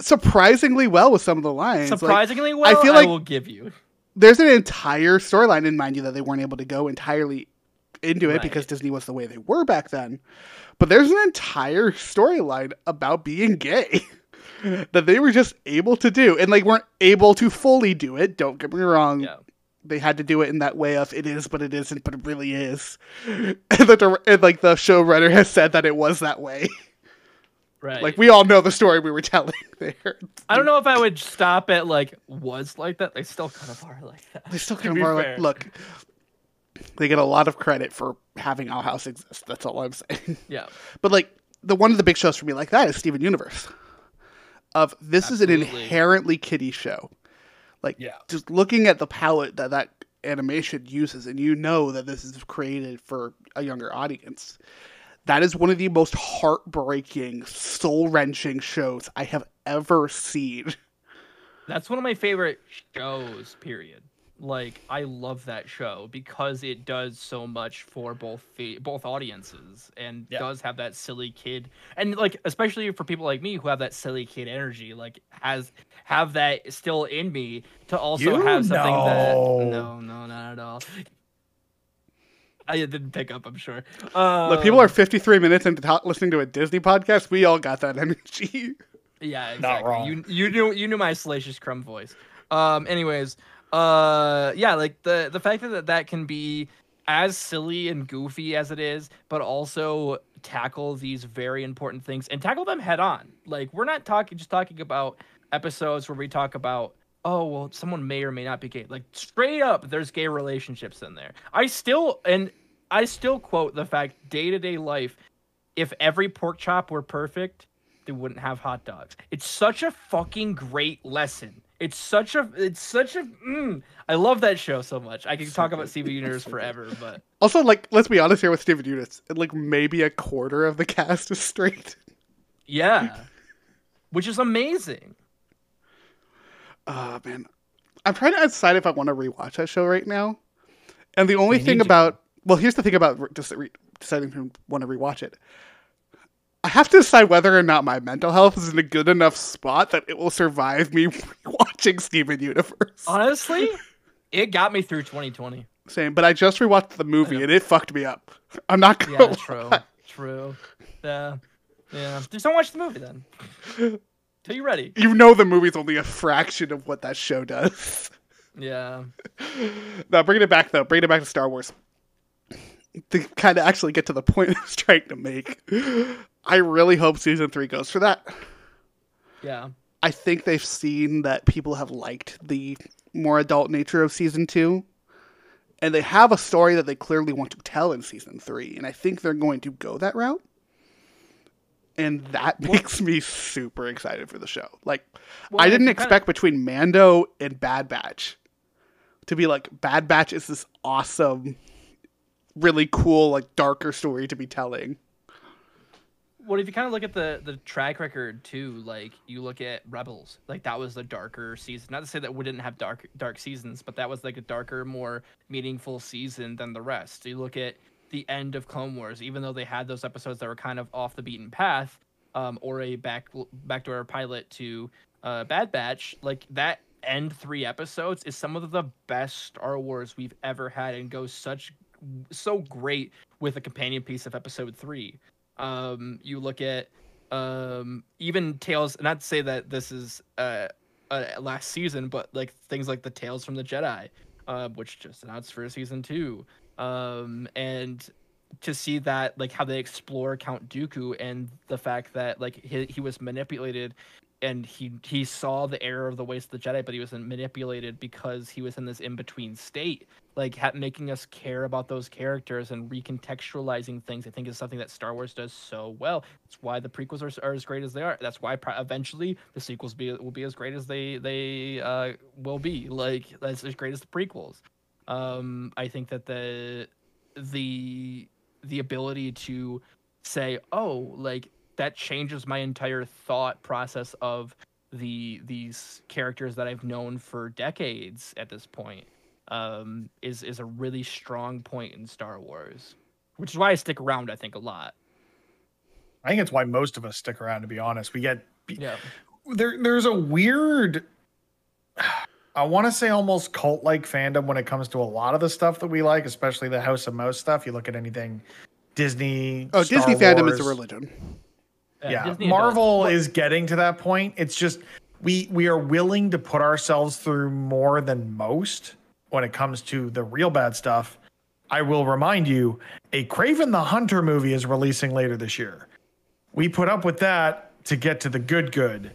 Surprisingly well with some of the lines. Like, surprisingly well i feel like- I will give you there's an entire storyline in mind you that they weren't able to go entirely into it Right. because Disney was the way they were back then. But there's an entire storyline about being gay that they were just able to do and like weren't able to fully do it. Don't get me wrong. yeah They had to do it in that way of it is but it isn't but it really is. And, the, and like the showrunner has said that it was that way. right Like we all know the story we were telling there. i don't know if i would stop at like was like that they still kind of are like that They still kind of are fair. like, look, they get a lot of credit for having Owl House exist. That's all I'm saying. yeah But like the one of the big shows for me like that is Steven Universe. Of this is an inherently kiddie show. Like Yeah. just looking at the palette that that animation uses, and you know that this is created for a younger audience. That is one of the most heartbreaking, soul wrenching shows I have ever seen. That's one of my favorite shows, period. Like I love that show because it does so much for both the both audiences and Yeah. does have that silly kid and like especially for people like me who have that silly kid energy, like has have that still in me to also You have something that no, no, not at all. I didn't pick up, I'm sure. Um, Look, people are 53 minutes into ta- listening to a Disney podcast. We all got that energy. Yeah, exactly. Not wrong. You you knew you knew my salacious crumb voice. Um. Anyways, uh, yeah, like the the fact that that can be as silly and goofy as it is, but also tackle these very important things and tackle them head on. Like we're not talking just talking about episodes where we talk about oh well someone may or may not be gay. Like straight up there's gay relationships in there. I still and i still quote the fact day-to-day life if every pork chop were perfect they wouldn't have hot dogs. It's such a fucking great lesson. It's such a it's such a mm, i love that show so much. I can talk about steven universe forever but. Also, like, let's be honest here with Steven Universe. Like, maybe a quarter of the cast is straight. yeah. Which is amazing Oh man, I'm trying to decide if I want to rewatch that show right now. And the only We thing about well, here's the thing about just re- deciding to want to rewatch it. I have to decide whether or not my mental health is in a good enough spot that it will survive me watching Steven Universe. honestly it got me through 2020 Same, but I just rewatched the movie and it fucked me up. I'm not gonna. Yeah, true. True. Yeah. Yeah. Just don't watch the movie then. Till you're ready. You know the movie's only a fraction of what that show does. Yeah. Now, bringing it back though, bringing it back to Star Wars. To kind of actually get to the point I was trying to make, I really hope season three goes for that. Yeah. I think they've seen that people have liked the more adult nature of season two, and they have a story that they clearly want to tell in season three, and I think they're going to go that route. And that makes me super excited for the show. Like, Well, I didn't expect between Mando and Bad Batch to be like Bad Batch is this awesome, really cool, like darker story to be telling. Well, if you kind of look at the the track record too, like you look at Rebels, like that was the darker season. Not to say that we didn't have dark dark seasons, but that was like a darker, more meaningful season than the rest. You look at the end of Clone Wars, even though they had those episodes that were kind of off the beaten path, um, or a back backdoor pilot to uh, Bad Batch, like that end three episodes is some of the best Star Wars we've ever had, and goes such so great with a companion piece of Episode three. Um, you look at um, even Tales. Not to say that this is uh, uh last season, but like things like the Tales from the Jedi, uh, which just announced for season two. Um, and to see that like how they explore Count Dooku and the fact that like he, he was manipulated and he he saw the error of the ways of the Jedi, but he was manipulated because he was in this in between state, like ha- making us care about those characters and recontextualizing things. I think is something that Star Wars does so well. That's why the prequels are, are as great as they are. That's why pro- eventually the sequels be will be as great as they they uh, will be. Like that's as great as the prequels. Um, I think that the the the ability to say, oh, like that changes my entire thought process of the these characters that I've known for decades at this point um, is is a really strong point in Star Wars, which is why I stick around. I think a lot. I think it's why most of us stick around. To be honest, we get Yeah, there. There's a weird. I want to say almost cult like fandom when it comes to a lot of the stuff that we like, especially the House of Mouse stuff. You look at anything Disney. Oh, Star Disney fandom is a religion. yeah, Disney adults. Marvel is getting to that point. It's just we we are willing to put ourselves through more than most when it comes to the real bad stuff. I will remind you, a Kraven the Hunter movie is releasing later this year. We put up with that to get to the good good.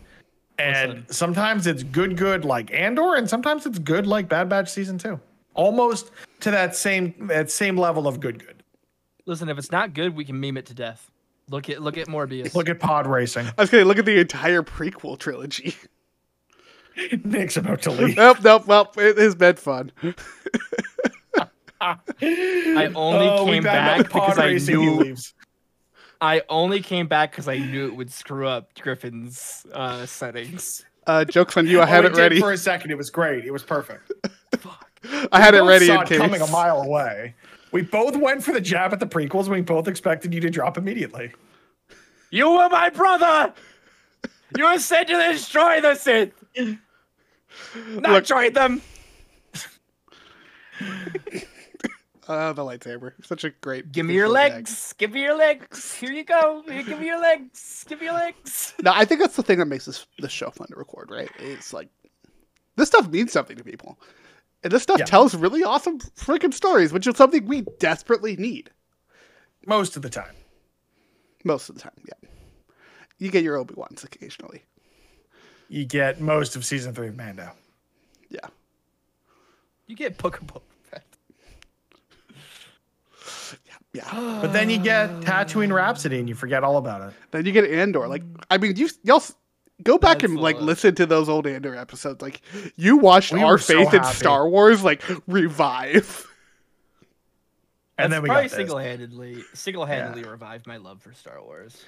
And Listen. sometimes it's good good like Andor and sometimes it's good like Bad Batch season 2. Almost to that same that same level of good good. Listen, if it's not good, we can meme it to death. Look at look at Morbius. Look at pod racing. I was gonna look at the entire prequel trilogy. Nick's about to leave. nope, nope. Well, it has been fun. I only Oh, came back back because I racing, he knew leaves. I only came back because I knew it would screw up Griffin's uh, settings. Uh, jokes on you. I Oh, had it it ready. For a second, it was great. It was perfect. Fuck. I had it ready saw in it case. coming a mile away. We both went for the jab at the prequels. and We both expected you to drop immediately. You were my brother. You were sent to destroy the Sith, not Look- join them. Uh, the lightsaber. Such a great. Give me your visual gag. legs. Give me your legs. Here you go. Give me your legs. Give me your legs. No, I think that's the thing that makes this this show fun to record. Right? It's like this stuff means something to people, and this stuff Yeah. tells really awesome freaking stories, which is something we desperately need Most of the time. most of the time. Yeah, you get your Obi Wan's occasionally. you get most of season three of Mando. Yeah. You get Book of Boba Fett. Yeah. But then you get Tatooine Rhapsody, and you forget all about it. Then you get Andor. Like, I mean, you y'all go back That's and like lot. listen to those old Andor episodes. Like, you watched We our were so faith in. Star Wars like revive. And That's then we probably got single-handedly single-handedly revived my love for Star Wars.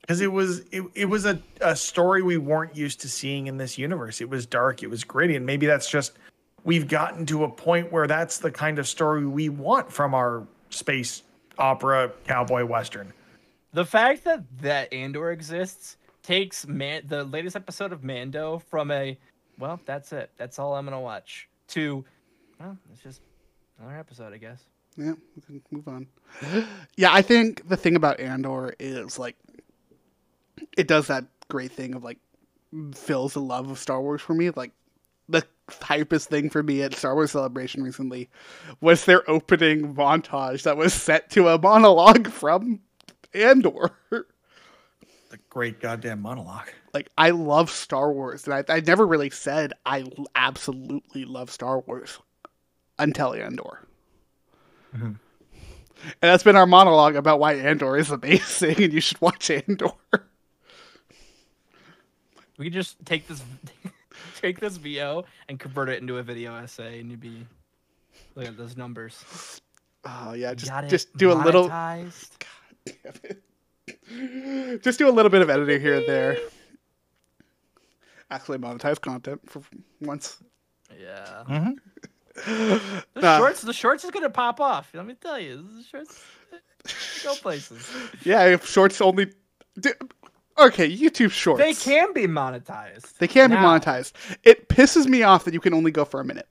because it was it, it was a, a story we weren't used to seeing in this universe it was dark it was gritty and maybe that's just we've gotten to a point where that's the kind of story we want from our space opera cowboy western The fact that that Andor exists takes man the latest episode of Mando from a well, that's it. That's all I'm gonna watch. To well, it's just another episode, I guess. Yeah, we can move on. Yeah, I think the thing about Andor is like it does that great thing of like fills the love of Star Wars for me. Like the hypest thing for me at Star Wars Celebration recently was their opening montage that was set to a monologue from Andor. the great goddamn monologue like I love Star Wars, and I, I never really said I absolutely love Star Wars until Andor. Mm-hmm. And that's been our monologue about why Andor is amazing, and you should watch Andor. We could just take this take this VO and convert it into a video essay and you'd be look at those numbers. Oh yeah, just Got it just do a little, monetized. just do a little bit of editing here and there. Actually, monetize content for once. Yeah. Mm-hmm. The Nah. shorts the shorts is gonna pop off. Let me tell you. The shorts go places. Yeah, if shorts only. Okay, YouTube shorts. They can be monetized. They can be monetized. It pisses me off that you can only go for a minute.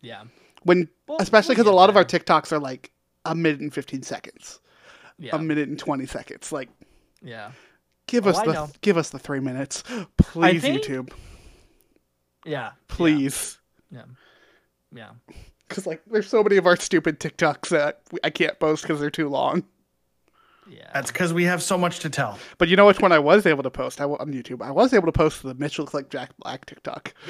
Yeah. when Well, especially we'll because a get lot of our. TikToks are like a minute and fifteen seconds, Yeah. a minute and twenty seconds. Like, yeah. give Oh, us I the know. give us the three minutes, please, think- YouTube, Yeah. please. Yeah. Yeah. Because like, there's so many of our stupid TikToks that I can't post because they're too long. Yeah. that's because we have so much to tell But you know which one I was able to post I, wa- on YouTube? I was able to post the Mitch looks like Jack Black TikTok.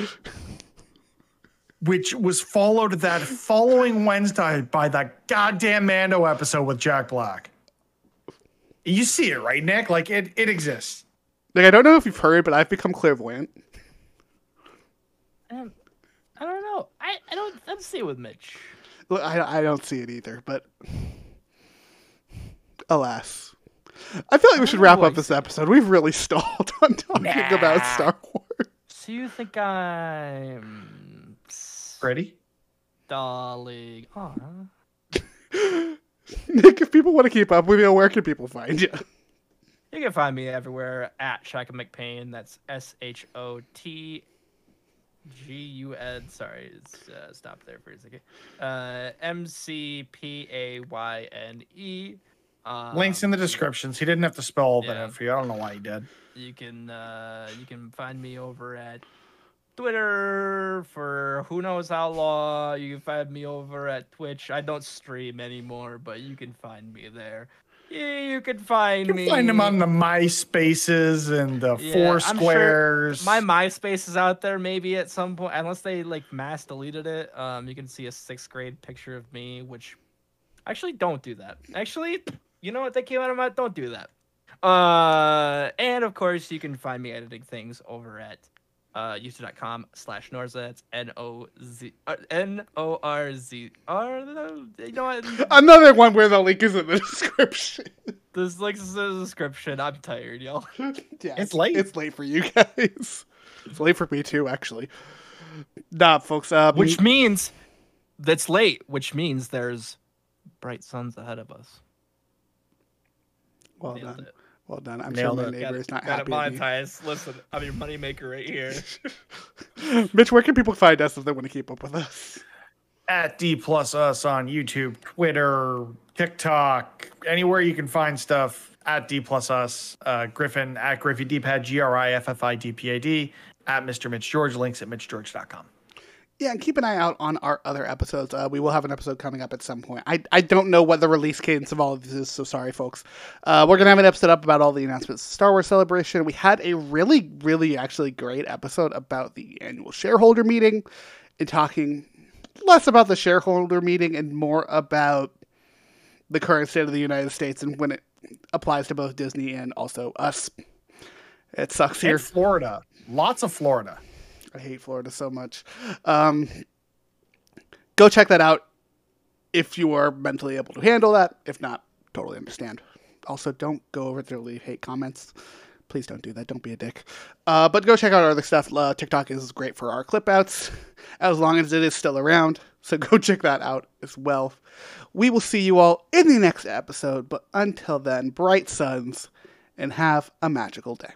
which was followed that following wednesday by that goddamn mando episode with jack black you see it right nick like it, it exists Like, I don't know if you've heard, but I've become clairvoyant. Um, I don't know. I, I don't I don't see it with Mitch. Look, I, I don't see it either, but alas. I feel like we should wrap up this episode. We've really stalled on talking about Star Wars. So you think I'm ready stalling? Oh, Nick, if people want to keep up with you, where can people find you? you can find me everywhere at Shotgun McPayne. That's S H O T G U N. Sorry, it's, uh, stop there for a second. Uh, M C P A Y N E. Um, links in the descriptions he didn't have to spell all that yeah. out for you i don't know why he did You can uh, you can find me over at Twitter for who knows how long. You can find me over at Twitch. I don't stream anymore, but you can find me there. Yeah, you can find me. You me. can find him on the MySpaces and the Yeah, Four I'm sure My MySpace is out there maybe at some point, unless they like mass deleted it. Um, you can see a sixth grade picture of me, which actually don't do that. Actually, you know what? That came out of my don't do that. Uh, and of course, you can find me editing things over at uh, youtube.com slash Norzza. That's N O Z uh, N O R Z R. You know what? Another one where the link is in the description. This links in the description. I'm tired, y'all. yeah, It's late. It's late for you guys. It's late for me too, actually. Nah, folks. Um, Which means that's late, which means there's bright suns ahead of us. Well Nailed done. it. Well done. I'm Nailed sure my it. neighbor is not Got happy. it at me. monetized. Listen, I'm your moneymaker right here. Mitch, where can people find us if they want to keep up with us? at D plus us on YouTube, Twitter, TikTok, anywhere you can find stuff at D plus us. Uh, Griffin at Griffy Dpad, G R I F F I D P A D, at Mr. Mitch George, links at MitchGeorge.com. Yeah, and keep an eye out on our other episodes. Uh, we will have an episode coming up at some point. I, I don't know what the release cadence of all of this is, so sorry, folks. Uh, we're going to have an episode up about all the announcements of Star Wars Celebration. We had a really, really actually great episode about the annual shareholder meeting and talking less about the shareholder meeting and more about the current state of the United States and when it applies to both Disney and also us. It sucks here. And Florida. Lots of Florida. I hate Florida so much. Um, go check that out if you are mentally able to handle that. If not, totally understand. Also, don't go over there leave hate comments. Please don't do that. Don't be a dick. Uh, but go check out our other stuff. Uh, TikTok is great for our clip outs, as long as it is still around. So go check that out as well. We will see you all in the next episode. But until then, bright suns and have a magical day.